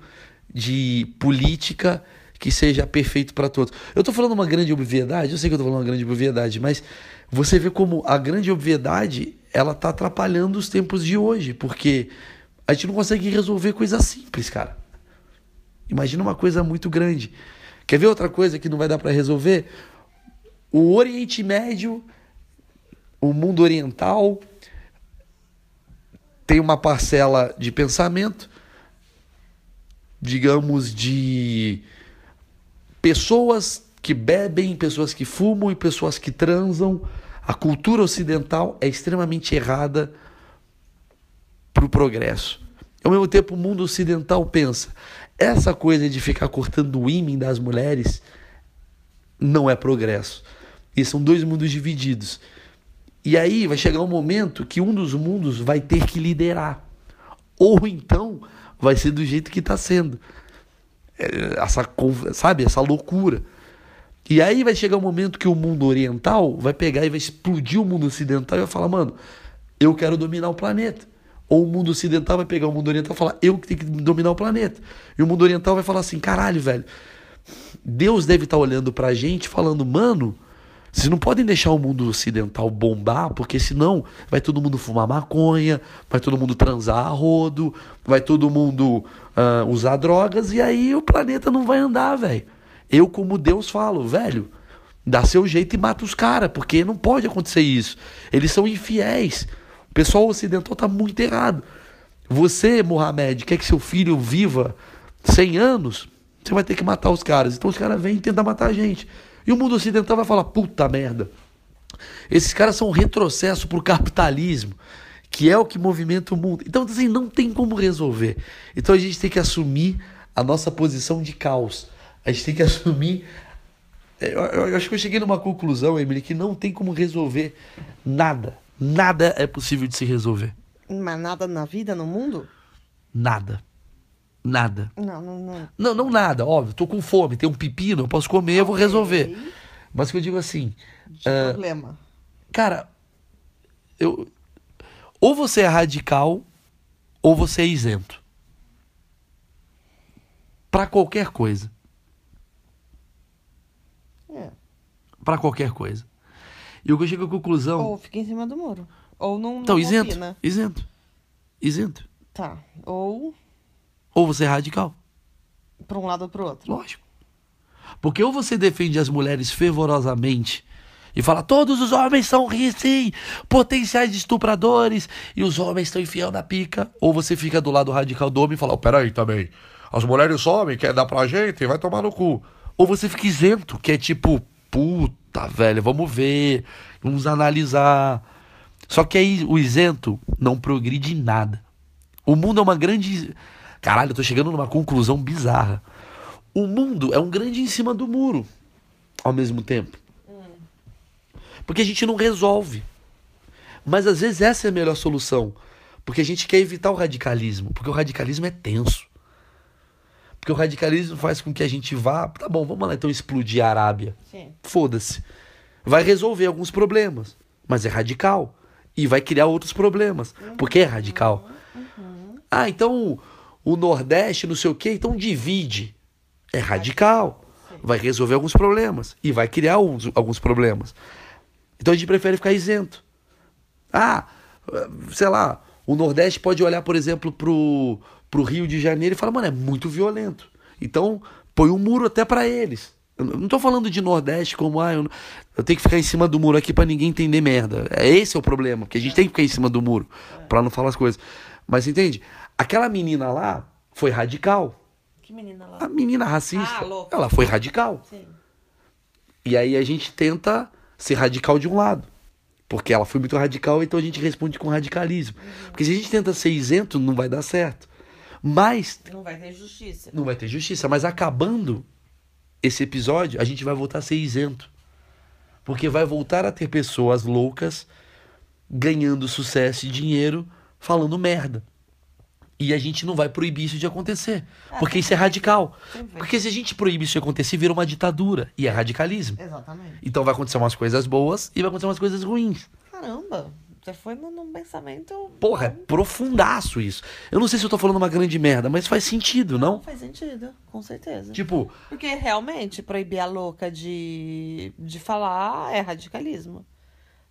[SPEAKER 1] de política que seja perfeito para todos. Eu estou falando uma grande obviedade, eu sei que eu estou falando uma grande obviedade, mas você vê como a grande obviedade ela está atrapalhando os tempos de hoje, porque a gente não consegue resolver coisas simples, cara. Imagina uma coisa muito grande. Quer ver outra coisa que não vai dar para resolver? O Oriente Médio, o mundo oriental, tem uma parcela de pensamento digamos, de pessoas que bebem, pessoas que fumam e pessoas que transam. A cultura ocidental é extremamente errada para o progresso. Ao mesmo tempo, o mundo ocidental pensa: essa coisa de ficar cortando o ímã das mulheres não é progresso. E são dois mundos divididos. E aí vai chegar um momento que um dos mundos vai ter que liderar. Ou então vai ser do jeito que está sendo. É, essa, sabe, essa loucura. E aí vai chegar um momento que o mundo oriental vai pegar e vai explodir o mundo ocidental e vai falar, mano, eu quero dominar o planeta. Ou o mundo ocidental vai pegar o mundo oriental e falar, eu que tenho que dominar o planeta. E o mundo oriental vai falar assim, caralho, velho, Deus deve estar tá olhando pra gente falando, mano, vocês não podem deixar o mundo ocidental bombar, porque senão vai todo mundo fumar maconha, vai todo mundo transar a rodo, vai todo mundo uh, usar drogas, e aí o planeta não vai andar, velho. Eu, como Deus, falo, velho, dá seu jeito e mata os caras, porque não pode acontecer isso. Eles são infiéis. O pessoal ocidental tá muito errado. Você, Mohamed, quer que seu filho viva 100 anos? Você vai ter que matar os caras. Então os caras vêm tentar matar a gente. E o mundo ocidental vai falar: puta merda. Esses caras são um retrocesso para o capitalismo, que é o que movimenta o mundo. Então, assim, não tem como resolver. Então a gente tem que assumir a nossa posição de caos. A gente tem que assumir. É, eu, eu, eu acho que eu cheguei numa conclusão, Emily, que não tem como resolver nada. Nada é possível de se resolver.
[SPEAKER 2] Mas nada na vida, no mundo?
[SPEAKER 1] Nada. Nada.
[SPEAKER 2] Não, não, não.
[SPEAKER 1] Não, não nada, óbvio. Tô com fome, tem um pepino, eu posso comer, okay. eu vou resolver. Mas o que eu digo assim.
[SPEAKER 2] De uh, problema.
[SPEAKER 1] Cara, eu. Ou você é radical, ou você é isento. Para qualquer coisa.
[SPEAKER 2] É.
[SPEAKER 1] Para qualquer coisa. E o que eu chego à conclusão.
[SPEAKER 2] Ou fica em cima do muro. Ou não.
[SPEAKER 1] Então, isento. Opina. Isento. Isento.
[SPEAKER 2] Tá. Ou
[SPEAKER 1] ou você é radical.
[SPEAKER 2] Para um lado ou para o outro.
[SPEAKER 1] Lógico. Porque ou você defende as mulheres fervorosamente e fala todos os homens são sim, potenciais estupradores e os homens estão enfiando a pica, ou você fica do lado radical do homem e fala, oh, peraí também, as mulheres somem, quer dar pra gente, vai tomar no cu. Ou você fica isento, que é tipo, puta, velho, vamos ver, vamos analisar. Só que aí o isento não progride em nada. O mundo é uma grande. Caralho, eu tô chegando numa conclusão bizarra. O mundo é um grande em cima do muro, ao mesmo tempo. Porque a gente não resolve. Mas às vezes essa é a melhor solução. Porque a gente quer evitar o radicalismo. Porque o radicalismo é tenso. Porque o radicalismo faz com que a gente vá. Tá bom, vamos lá então explodir a Arábia. Foda-se. Vai resolver alguns problemas. Mas é radical. E vai criar outros problemas. Uhum. Porque é radical. Uhum. Ah, então o Nordeste, não sei o quê, então divide. É radical. Vai resolver alguns problemas. E vai criar alguns, alguns problemas. Então a gente prefere ficar isento. Ah, sei lá, o Nordeste pode olhar, por exemplo, pro, pro Rio de Janeiro e falar, mano, é muito violento. Então, põe um muro até para eles. Eu não tô falando de Nordeste como, ah, eu, eu tenho que ficar em cima do muro aqui para ninguém entender merda. É esse é o problema, porque a gente tem que ficar em cima do muro para não falar as coisas. Mas entende? Aquela menina lá foi radical.
[SPEAKER 2] Que menina lá?
[SPEAKER 1] A menina racista.
[SPEAKER 2] Ah, louca.
[SPEAKER 1] Ela foi radical.
[SPEAKER 2] Sim.
[SPEAKER 1] E aí a gente tenta ser radical de um lado. Porque ela foi muito radical, então a gente responde com radicalismo. Uhum. Porque se a gente tenta ser isento, não vai dar certo. Mas.
[SPEAKER 2] Não vai ter justiça.
[SPEAKER 1] Não vai ter justiça. Mas acabando esse episódio, a gente vai voltar a ser isento. Porque vai voltar a ter pessoas loucas ganhando sucesso e dinheiro falando merda. E a gente não vai proibir isso de acontecer. É, porque isso é radical. Porque se a gente proíbe isso de acontecer, vira uma ditadura. E é radicalismo.
[SPEAKER 2] Exatamente.
[SPEAKER 1] Então vai acontecer umas coisas boas e vai acontecer umas coisas ruins.
[SPEAKER 2] Caramba, você foi num pensamento.
[SPEAKER 1] Porra, é profundaço isso. Eu não sei se eu tô falando uma grande merda, mas faz sentido, não?
[SPEAKER 2] Faz sentido, com certeza.
[SPEAKER 1] Tipo.
[SPEAKER 2] Porque realmente proibir a louca de, de falar é radicalismo.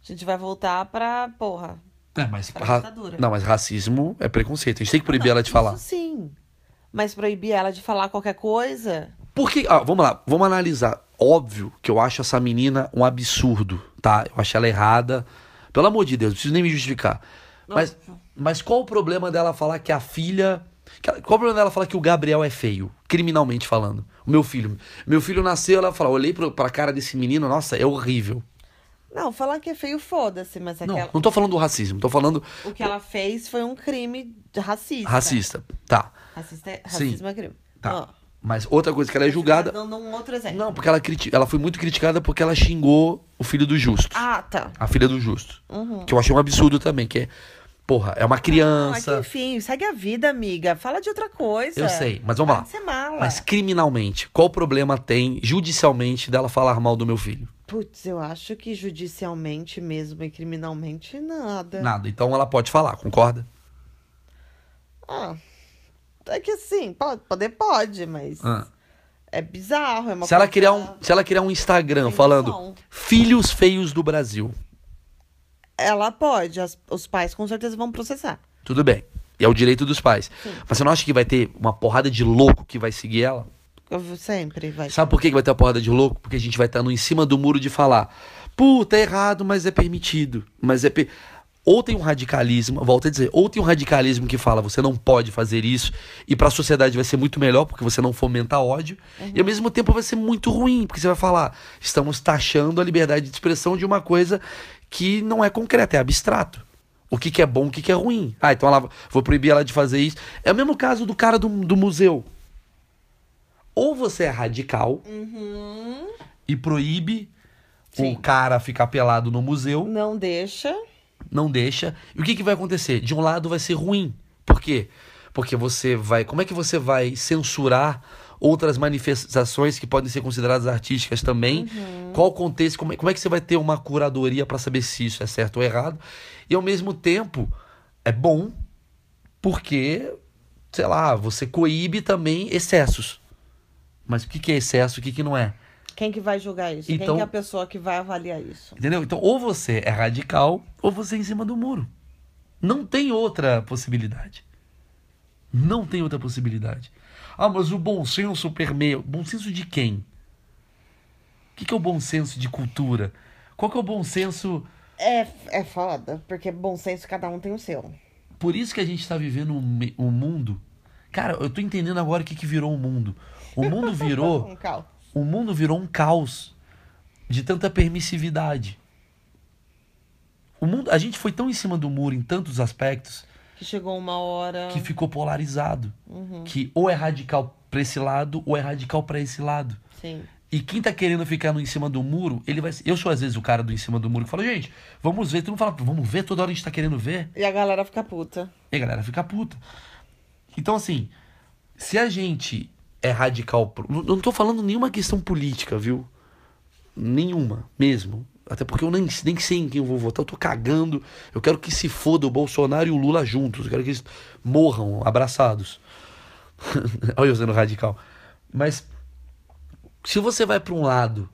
[SPEAKER 2] A gente vai voltar pra, porra,
[SPEAKER 1] é, mas ra... Não, mas racismo é preconceito. A gente tem que proibir não, ela de falar.
[SPEAKER 2] sim. Mas proibir ela de falar qualquer coisa.
[SPEAKER 1] Porque, ah, vamos lá, vamos analisar. Óbvio que eu acho essa menina um absurdo, tá? Eu acho ela errada. Pelo amor de Deus, não preciso nem me justificar. Mas, mas qual o problema dela falar que a filha. Qual o problema dela falar que o Gabriel é feio? Criminalmente falando. O meu filho. Meu filho nasceu, ela falou: olhei pra cara desse menino, nossa, é horrível.
[SPEAKER 2] Não, falar que é feio, foda-se, mas
[SPEAKER 1] aquela...
[SPEAKER 2] Não,
[SPEAKER 1] não tô falando do racismo, tô falando...
[SPEAKER 2] O que ela fez foi um crime racista.
[SPEAKER 1] Racista, tá.
[SPEAKER 2] Racista é, racismo Sim. é crime.
[SPEAKER 1] Tá. Oh. Mas outra coisa que ela é julgada...
[SPEAKER 2] Dando um outro exemplo.
[SPEAKER 1] Não, porque ela, criti... ela foi muito criticada porque ela xingou o filho do Justo.
[SPEAKER 2] Ah, tá.
[SPEAKER 1] A filha do Justo.
[SPEAKER 2] Uhum.
[SPEAKER 1] Que eu achei um absurdo também, que é... Porra, é uma criança.
[SPEAKER 2] Ah, enfim, segue a vida, amiga. Fala de outra coisa.
[SPEAKER 1] Eu sei, mas vamos lá. Mas criminalmente, qual problema tem judicialmente dela falar mal do meu filho?
[SPEAKER 2] Putz, eu acho que judicialmente mesmo e criminalmente nada.
[SPEAKER 1] Nada. Então ela pode falar, concorda?
[SPEAKER 2] Ah. É que assim, pode, poder pode, mas. Ah. É bizarro, é uma
[SPEAKER 1] se ela criar um Se ela criar um Instagram falando Filhos Feios do Brasil.
[SPEAKER 2] Ela pode, as, os pais com certeza vão processar.
[SPEAKER 1] Tudo bem. E é o direito dos pais. Sim. Mas você não acha que vai ter uma porrada de louco que vai seguir ela?
[SPEAKER 2] Sempre vai.
[SPEAKER 1] Sabe por que vai ter a porrada de louco? Porque a gente vai estar no em cima do muro de falar, puta, é errado, mas é permitido. Mas é. Per... Ou tem um radicalismo, volto a dizer, ou tem um radicalismo que fala você não pode fazer isso, e para a sociedade vai ser muito melhor, porque você não fomenta ódio, uhum. e ao mesmo tempo vai ser muito ruim, porque você vai falar, estamos taxando a liberdade de expressão de uma coisa que não é concreta, é abstrato. O que, que é bom, o que, que é ruim. Ah, então ela, vou proibir ela de fazer isso. É o mesmo caso do cara do, do museu. Ou você é radical
[SPEAKER 2] uhum.
[SPEAKER 1] e proíbe Sim. o cara ficar pelado no museu.
[SPEAKER 2] Não deixa.
[SPEAKER 1] Não deixa. E o que, que vai acontecer? De um lado vai ser ruim. Por quê? Porque você vai. Como é que você vai censurar outras manifestações que podem ser consideradas artísticas também? Uhum. Qual o contexto? Como é, como é que você vai ter uma curadoria para saber se isso é certo ou errado? E ao mesmo tempo, é bom porque, sei lá, você coíbe também excessos. Mas o que, que é excesso, o que, que não é?
[SPEAKER 2] Quem que vai julgar isso? Então, Quem que é a pessoa que vai avaliar isso?
[SPEAKER 1] Entendeu? Então, ou você é radical, ou você é em cima do muro. Não tem outra possibilidade. Não tem outra possibilidade. Ah, mas o bom senso permeia. Bom senso de quem? O que, que é o bom senso de cultura? Qual que é o bom senso.
[SPEAKER 2] É, é foda, porque bom senso cada um tem o seu.
[SPEAKER 1] Por isso que a gente tá vivendo um, um mundo. Cara, eu tô entendendo agora o que, que virou o mundo. O mundo virou.
[SPEAKER 2] Um caos.
[SPEAKER 1] o mundo virou um caos de tanta permissividade. O mundo, a gente foi tão em cima do muro em tantos aspectos
[SPEAKER 2] Que chegou uma hora.
[SPEAKER 1] que ficou polarizado,
[SPEAKER 2] Uhum,
[SPEAKER 1] que ou é radical pra esse lado ou é radical pra esse lado.
[SPEAKER 2] sim.
[SPEAKER 1] E quem tá querendo ficar no em cima do muro, ele vai. Eu sou às vezes o cara do em cima do muro que fala, gente, vamos ver. Tu não fala, vamos ver, toda hora a gente tá querendo ver.
[SPEAKER 2] E a galera fica puta.
[SPEAKER 1] E a galera fica puta. Então, assim, se a gente é radical. Eu não tô falando nenhuma questão política, viu? Nenhuma, mesmo. Até porque eu nem, nem sei em quem eu vou votar, eu tô cagando. Eu quero que se foda o Bolsonaro e o Lula juntos. Eu quero que eles morram abraçados. Olha eu sendo radical. Mas se você vai pra um lado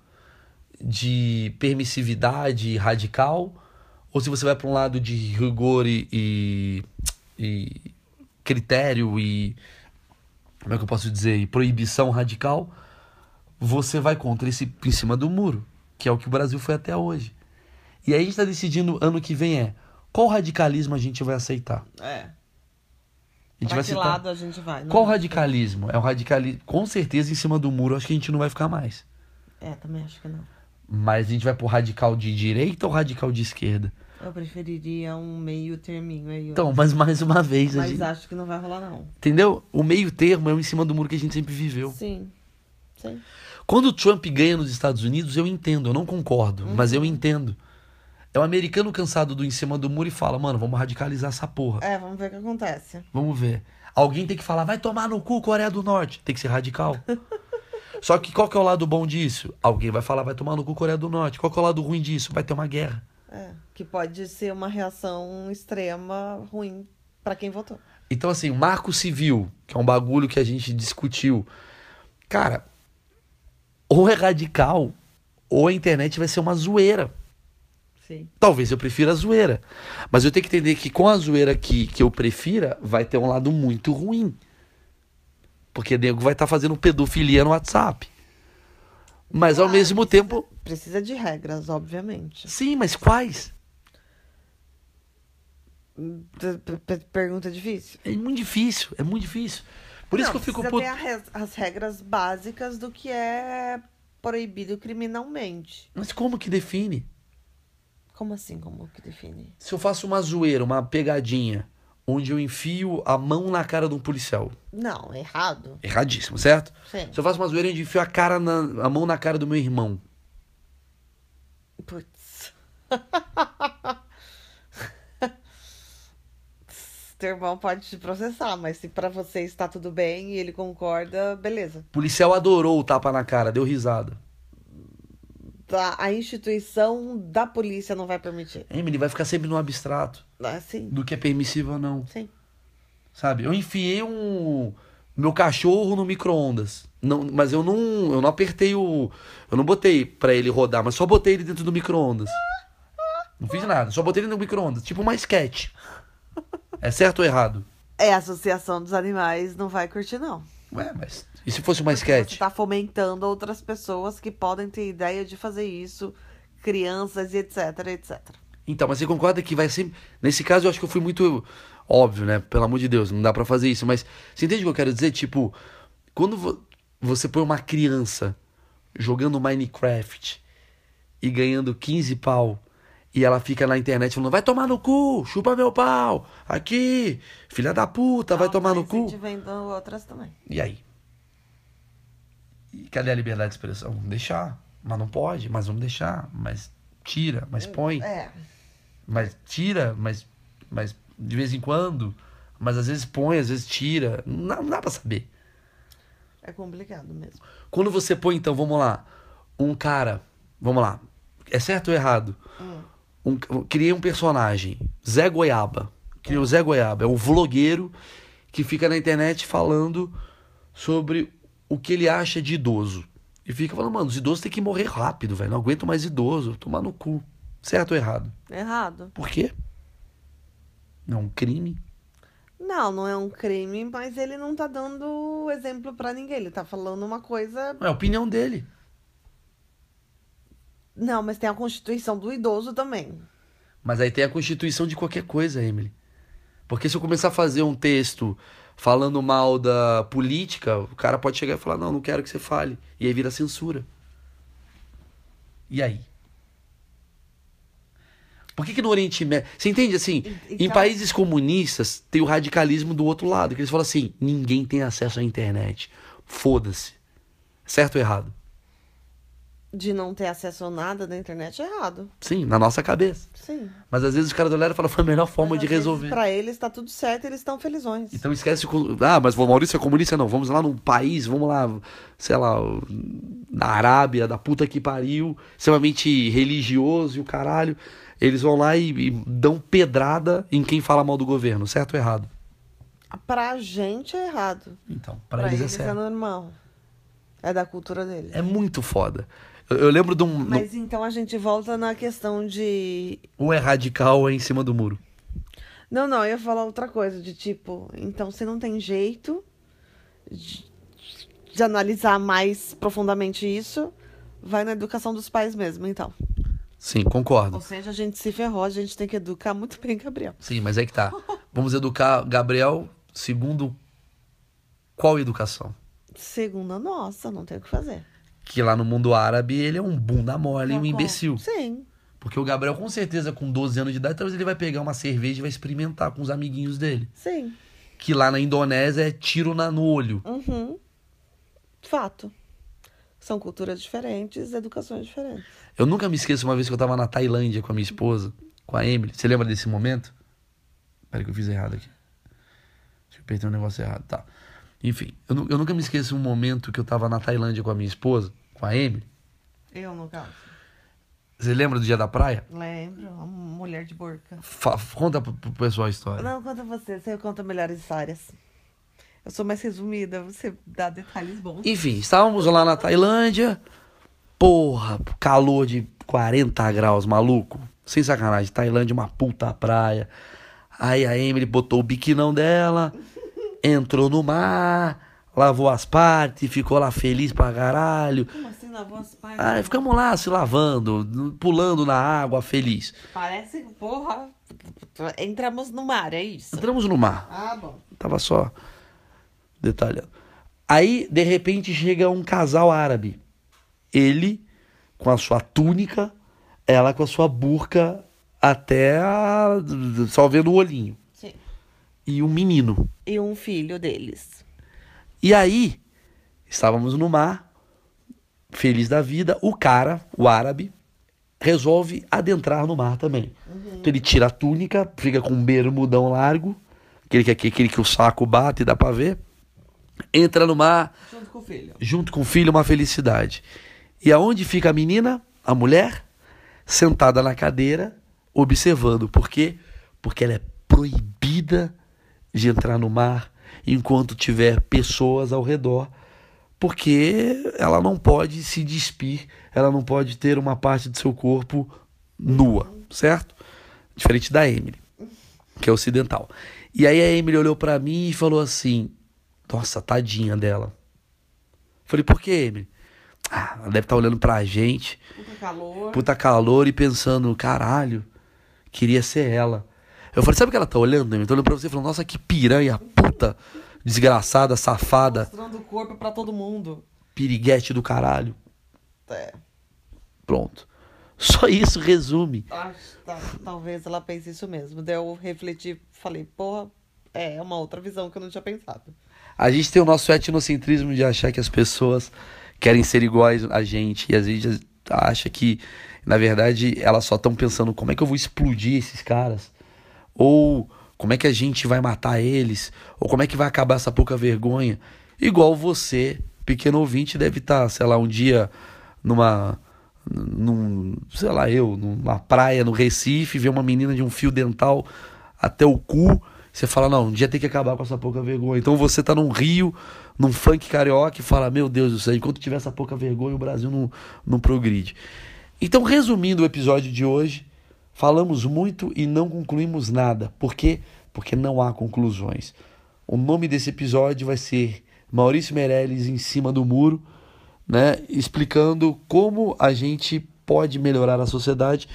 [SPEAKER 1] de permissividade radical, ou se você vai pra um lado de rigor e, e, e critério e. Como é que eu posso dizer? E proibição radical, você vai contra esse em cima do muro, que é o que o Brasil foi até hoje. E aí a gente está decidindo ano que vem é qual radicalismo a gente vai aceitar.
[SPEAKER 2] É.
[SPEAKER 1] A gente
[SPEAKER 2] pra
[SPEAKER 1] vai
[SPEAKER 2] que
[SPEAKER 1] citar.
[SPEAKER 2] lado a gente vai? Não
[SPEAKER 1] Qual
[SPEAKER 2] vai.
[SPEAKER 1] radicalismo? É o radicalismo. Com certeza em cima do muro, acho que a gente não vai ficar mais.
[SPEAKER 2] É, também acho que não.
[SPEAKER 1] Mas a gente vai pro radical de direita ou radical de esquerda?
[SPEAKER 2] Eu preferiria um meio terminho aí.
[SPEAKER 1] Então, mas mais uma vez, a
[SPEAKER 2] Mas
[SPEAKER 1] gente...
[SPEAKER 2] acho que não vai rolar, não.
[SPEAKER 1] entendeu? O meio termo é o em cima do muro que a gente sempre viveu.
[SPEAKER 2] Sim. Sim.
[SPEAKER 1] Quando o Trump ganha nos Estados Unidos, eu entendo, eu não concordo, mas eu entendo. É um americano cansado do em cima do muro e fala, mano, vamos radicalizar essa porra.
[SPEAKER 2] É, vamos ver o que acontece.
[SPEAKER 1] Vamos ver. Alguém tem que falar, vai tomar no cu Coreia do Norte. Tem que ser radical. Só que qual que é o lado bom disso? Alguém vai falar, vai tomar no cu Coreia do Norte. Qual que é o lado ruim disso? Vai ter uma guerra.
[SPEAKER 2] É. Que pode ser uma reação extrema ruim pra quem votou.
[SPEAKER 1] Então, assim, o marco civil, que é um bagulho que a gente discutiu. Cara, ou é radical, ou a internet vai ser uma zoeira.
[SPEAKER 2] Sim.
[SPEAKER 1] Talvez eu prefira a zoeira. Mas eu tenho que entender que com a zoeira que, que eu prefira, vai ter um lado muito ruim. Porque nego vai estar fazendo pedofilia no WhatsApp. Mas ao
[SPEAKER 2] Ah,
[SPEAKER 1] mesmo tempo.
[SPEAKER 2] Precisa de regras, obviamente.
[SPEAKER 1] Sim, mas quais?
[SPEAKER 2] Pergunta difícil.
[SPEAKER 1] É muito difícil, é muito difícil. Por isso
[SPEAKER 2] Não,
[SPEAKER 1] que eu fico puto.
[SPEAKER 2] ter as regras básicas do que é proibido criminalmente.
[SPEAKER 1] Mas como que define?
[SPEAKER 2] Como assim? Como que define?
[SPEAKER 1] Se eu faço uma zoeira, uma pegadinha, onde eu enfio a mão na cara de um policial.
[SPEAKER 2] Não, errado.
[SPEAKER 1] Erradíssimo, certo?
[SPEAKER 2] Sim.
[SPEAKER 1] Se eu faço uma zoeira onde eu enfio a, cara na, a mão na cara do meu irmão.
[SPEAKER 2] Putz. Teu irmão pode te processar, mas se pra você está tudo bem e ele concorda, beleza.
[SPEAKER 1] O policial adorou o tapa na cara, deu risada.
[SPEAKER 2] Tá, A instituição da polícia não vai permitir.
[SPEAKER 1] Emily vai ficar sempre no abstrato
[SPEAKER 2] Assim,
[SPEAKER 1] do que é permissível ou não.
[SPEAKER 2] sim.
[SPEAKER 1] Sabe? Eu enfiei um meu cachorro no micro-ondas. Não, mas eu não, eu não apertei o, eu não botei pra ele rodar, mas só botei ele dentro do micro-ondas. Não fiz nada, só botei ele no micro-ondas, tipo uma sketch. É certo ou errado?
[SPEAKER 2] É, a associação dos animais não vai curtir, não.
[SPEAKER 1] Ué, mas e se fosse uma
[SPEAKER 2] Você
[SPEAKER 1] sketch?
[SPEAKER 2] tá fomentando outras pessoas que podem ter ideia de fazer isso, crianças e etc, etc.
[SPEAKER 1] Então, mas você concorda que vai sempre. Nesse caso, eu acho que eu fui muito óbvio, né? Pelo amor de Deus, não dá pra fazer isso. Mas você entende o que eu quero dizer? Tipo, quando vo- você põe uma criança jogando Minecraft e ganhando 15 pau e ela fica na internet falando: vai tomar no cu, chupa meu pau, aqui, filha da puta, vai tomar no cu.
[SPEAKER 2] outras também.
[SPEAKER 1] E aí? E cadê a liberdade de expressão? Vamos deixar. Mas não pode, mas vamos deixar. Mas tira, mas põe.
[SPEAKER 2] É.
[SPEAKER 1] Mas tira, mas, mas de vez em quando. Mas às vezes põe, às vezes tira. Não não dá pra saber.
[SPEAKER 2] É complicado mesmo.
[SPEAKER 1] Quando você põe, então, vamos lá. Um cara. Vamos lá. É certo ou errado? Um, criei um personagem. Zé Goiaba. Criei o Zé Goiaba. É um vlogueiro que fica na internet falando sobre o que ele acha de idoso. E fica falando, mano, os idosos têm que morrer rápido, velho. Não aguento mais idoso. Tomar no cu. Certo ou errado?
[SPEAKER 2] Errado.
[SPEAKER 1] Por quê? Não é um crime?
[SPEAKER 2] Não, não é um crime, mas ele não tá dando exemplo pra ninguém. Ele tá falando uma coisa.
[SPEAKER 1] É a opinião dele.
[SPEAKER 2] Não, mas tem a Constituição do idoso também.
[SPEAKER 1] Mas aí tem a constituição de qualquer coisa, Emily. Porque se eu começar a fazer um texto falando mal da política, o cara pode chegar e falar: Não, não quero que você fale. E aí vira censura. E aí? Por que, que no Oriente Médio. Você entende assim?
[SPEAKER 2] E-
[SPEAKER 1] Em
[SPEAKER 2] então-
[SPEAKER 1] países comunistas tem o radicalismo do outro lado, que eles falam assim: ninguém tem acesso à internet. Foda-se. Certo ou errado?
[SPEAKER 2] De não ter acesso a nada na internet é errado.
[SPEAKER 1] Sim, na nossa cabeça.
[SPEAKER 2] Sim.
[SPEAKER 1] Mas às vezes os caras olharam e falam: Foi a melhor forma de resolver.
[SPEAKER 2] Para eles tá tudo certo, eles estão felizões.
[SPEAKER 1] Então esquece. Ah, mas o Maurício é comunista? Não. Vamos lá num país, vamos lá, sei lá, na Arábia, da puta que pariu, extremamente religioso e o caralho. Eles vão lá e, e dão pedrada em quem fala mal do governo, certo ou errado?
[SPEAKER 2] Pra gente é errado.
[SPEAKER 1] Então, pra, eles, é certo.
[SPEAKER 2] normal. É da cultura deles.
[SPEAKER 1] É muito foda. Eu, lembro de um.
[SPEAKER 2] Mas então a gente volta na questão de.
[SPEAKER 1] Um é radical ou é em cima do muro.
[SPEAKER 2] Não, não, eu ia falar outra coisa, de tipo, então você não tem jeito de, de analisar mais profundamente isso, vai na educação dos pais mesmo, então.
[SPEAKER 1] Sim, concordo.
[SPEAKER 2] Ou seja, a gente se ferrou, a gente tem que educar muito bem Gabriel.
[SPEAKER 1] Sim, mas é que tá. Vamos educar Gabriel segundo qual educação?
[SPEAKER 2] Segunda nossa, não tem o que fazer.
[SPEAKER 1] Que lá no mundo árabe ele é um bunda mole, um imbecil.
[SPEAKER 2] Sim.
[SPEAKER 1] Porque o Gabriel, com certeza, com 12 anos de idade, talvez ele vai pegar uma cerveja e vai experimentar com os amiguinhos dele.
[SPEAKER 2] Sim.
[SPEAKER 1] Que lá na Indonésia é tiro na, no olho.
[SPEAKER 2] Uhum. Fato. São culturas diferentes, educações diferentes.
[SPEAKER 1] Eu nunca me esqueço uma vez que eu tava na Tailândia com a minha esposa, com a Emily. Você lembra desse momento? Peraí que eu fiz errado aqui. Acho que eu apertei um negócio errado, tá. Enfim, eu, eu nunca me esqueço um momento que eu tava na Tailândia com a minha esposa, com a Emily.
[SPEAKER 2] Eu, no caso.
[SPEAKER 1] Você lembra do dia da praia?
[SPEAKER 2] Lembro, uma mulher de burca.
[SPEAKER 1] Fa- conta pro, pro pessoal a história.
[SPEAKER 2] Não, conta você, você conta melhores histórias. Eu sou mais resumida, você dá detalhes bons.
[SPEAKER 1] Enfim, estávamos lá na Tailândia. Porra, calor de 40 graus, maluco. Sem sacanagem, Tailândia, uma puta praia. Aí a Emily botou o biquinão dela, entrou no mar, lavou as partes, ficou lá feliz pra caralho.
[SPEAKER 2] Como assim, lavou as partes?
[SPEAKER 1] Aí ficamos lá se lavando, pulando na água, feliz.
[SPEAKER 2] Parece, porra, entramos no mar, é isso?
[SPEAKER 1] Entramos no mar.
[SPEAKER 2] Ah, bom.
[SPEAKER 1] Tava só detalhando. Aí, de repente, chega um casal árabe. Ele com a sua túnica, ela com a sua burca até a... só vendo o olhinho. E um menino.
[SPEAKER 2] E um filho deles.
[SPEAKER 1] E aí, estávamos no mar, feliz da vida, o cara, o árabe, resolve adentrar no mar também. Então ele tira a túnica, fica com um bermudão largo, aquele que, aquele que o saco bate e dá pra ver, entra no mar,
[SPEAKER 2] Junto com o filho.
[SPEAKER 1] junto com o filho, uma felicidade. E aonde fica a menina, a mulher, sentada na cadeira, observando. Por quê? Porque ela é proibida de entrar no mar enquanto tiver pessoas ao redor, porque ela não pode se despir, ela não pode ter uma parte do seu corpo nua, certo? Diferente da Emily, que é ocidental. E aí a Emily olhou pra mim e falou assim: Nossa, tadinha dela. Falei, por que, Emily? Ah, ela deve estar olhando pra gente,
[SPEAKER 2] Puta calor.
[SPEAKER 1] puta calor, e pensando, caralho, queria ser ela. Eu falei, sabe o que ela tá olhando, Emily? Tá olhando pra você e falando, nossa, que piranha, puta, desgraçada, safada,
[SPEAKER 2] Mostrando o corpo pra todo mundo.
[SPEAKER 1] piriguete do caralho.
[SPEAKER 2] É.
[SPEAKER 1] Pronto. Só isso resume.
[SPEAKER 2] Acho, tá, talvez ela pense isso mesmo. Daí eu refleti, falei, porra, é uma outra visão que eu não tinha pensado.
[SPEAKER 1] A gente tem o nosso etnocentrismo de achar que as pessoas querem ser iguais a gente. E às vezes acha que, na verdade, elas só estão pensando como é que eu vou explodir esses caras. Ou como é que a gente vai matar eles. Ou como é que vai acabar essa pouca vergonha. Igual você, pequeno ouvinte, deve estar, sei lá, um dia numa. Num, sei lá, eu, numa praia no Recife, ver uma menina de um fio dental até o cu. Você fala, não, um dia tem que acabar com essa pouca vergonha. Então você tá num rio, num funk carioca e fala, meu Deus do céu, enquanto tiver essa pouca vergonha, o Brasil não, não progride. Então, resumindo o episódio de hoje, falamos muito e não concluímos nada. Por quê? Porque não há conclusões. O nome desse episódio vai ser Maurício Meirelles em cima do muro, né? Explicando como a gente pode melhorar a sociedade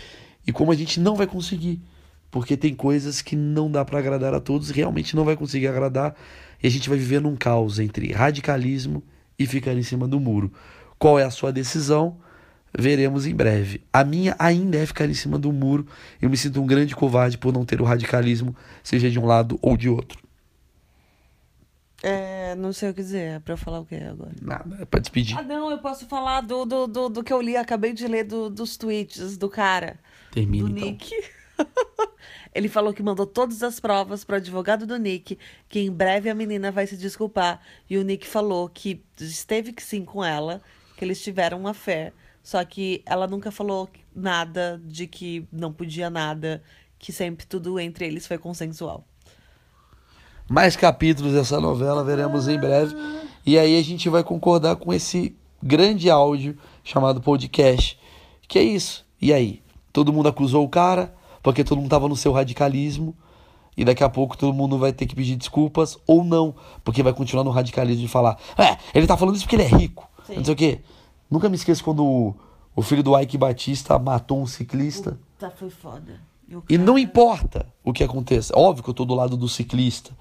[SPEAKER 1] e como a gente não vai conseguir. Porque tem coisas que não dá para agradar a todos, realmente não vai conseguir agradar, e a gente vai viver num caos entre radicalismo e ficar em cima do muro. Qual é a sua decisão? Veremos em breve. A minha ainda é ficar em cima do muro. Eu me sinto um grande covarde por não ter o radicalismo, seja de um lado ou de outro.
[SPEAKER 2] É, não sei o que dizer. É pra eu falar o que agora?
[SPEAKER 1] Nada, é pra despedir.
[SPEAKER 2] Ah, não, eu posso falar do, do, do, do que eu li, acabei de ler do, dos tweets do cara.
[SPEAKER 1] Termina
[SPEAKER 2] do
[SPEAKER 1] então.
[SPEAKER 2] Nick. Ele falou que mandou todas as provas pro advogado do Nick, que em breve a menina vai se desculpar. E o Nick falou que esteve sim com ela, que eles tiveram uma fé. Só que ela nunca falou nada de que não podia nada, que sempre tudo entre eles foi consensual.
[SPEAKER 1] Mais capítulos dessa novela veremos em breve. E aí a gente vai concordar com esse grande áudio chamado podcast. Que é isso. E aí? Todo mundo acusou o cara, porque todo mundo tava no seu radicalismo. E daqui a pouco todo mundo vai ter que pedir desculpas ou não, porque vai continuar no radicalismo de falar: é, ele tá falando isso porque ele é rico.
[SPEAKER 2] Sim.
[SPEAKER 1] Não sei o quê. Nunca me esqueço quando o, o filho do Ike Batista matou um ciclista.
[SPEAKER 2] Tá, foi foda. o
[SPEAKER 1] E não
[SPEAKER 2] cara-
[SPEAKER 1] importa o que aconteça. Óbvio que eu tô do lado do ciclista.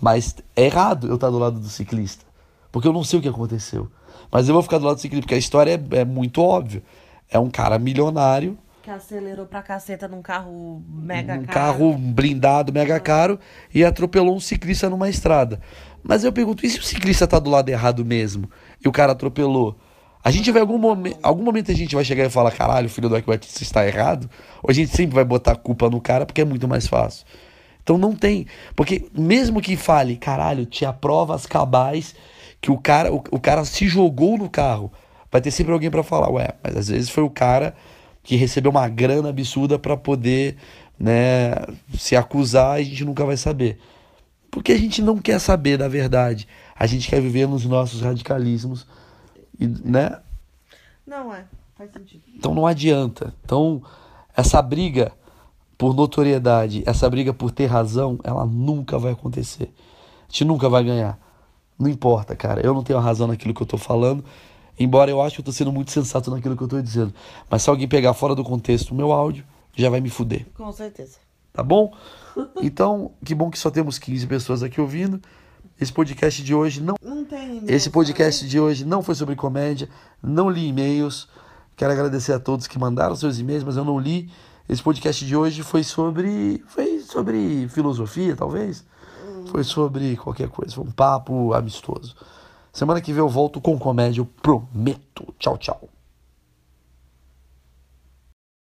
[SPEAKER 1] Mas é errado eu estar do lado do ciclista. Porque eu não sei o que aconteceu. Mas eu vou ficar do lado do ciclista, porque a história é, é muito óbvia. É um cara milionário,
[SPEAKER 2] Que acelerou pra caceta num carro mega
[SPEAKER 1] um
[SPEAKER 2] caro.
[SPEAKER 1] carro blindado, mega caro, e atropelou um ciclista numa estrada. Mas eu pergunto, e se o ciclista tá do lado errado mesmo? E o cara atropelou? A gente vai, algum momento, algum momento a gente vai chegar e falar, caralho, filho do Ike Batista está errado? Ou a gente sempre vai botar a culpa no cara porque é muito mais fácil? Então não tem. Porque mesmo que fale, caralho, tinha provas cabais que o cara, o, o cara se jogou no carro, vai ter sempre alguém pra falar, ué, mas às vezes foi o cara que recebeu uma grana absurda pra poder, né, se acusar a gente nunca vai saber. Porque a gente não quer saber da verdade. A gente quer viver nos nossos radicalismos, e, né?
[SPEAKER 2] Não é, faz sentido.
[SPEAKER 1] Então não adianta. Então essa briga por notoriedade, essa briga por ter razão, ela nunca vai acontecer. A gente nunca vai ganhar. Não importa, cara. Eu não tenho razão naquilo que eu tô falando, embora eu acho que eu tô sendo muito sensato naquilo que eu tô dizendo. Mas se alguém pegar fora do contexto o meu áudio, já vai me fuder.
[SPEAKER 2] Com certeza.
[SPEAKER 1] Tá bom? Então, que bom que só temos 15 pessoas aqui ouvindo. Esse podcast de hoje não
[SPEAKER 2] Não tem.
[SPEAKER 1] esse podcast de hoje não foi sobre comédia, não li e-mails. Quero agradecer a todos que mandaram seus e-mails, mas eu não li. Esse podcast de hoje foi sobre foi sobre filosofia, talvez. Foi sobre qualquer coisa, foi um papo amistoso. Semana que vem eu volto com comédia, eu prometo. Tchau, tchau.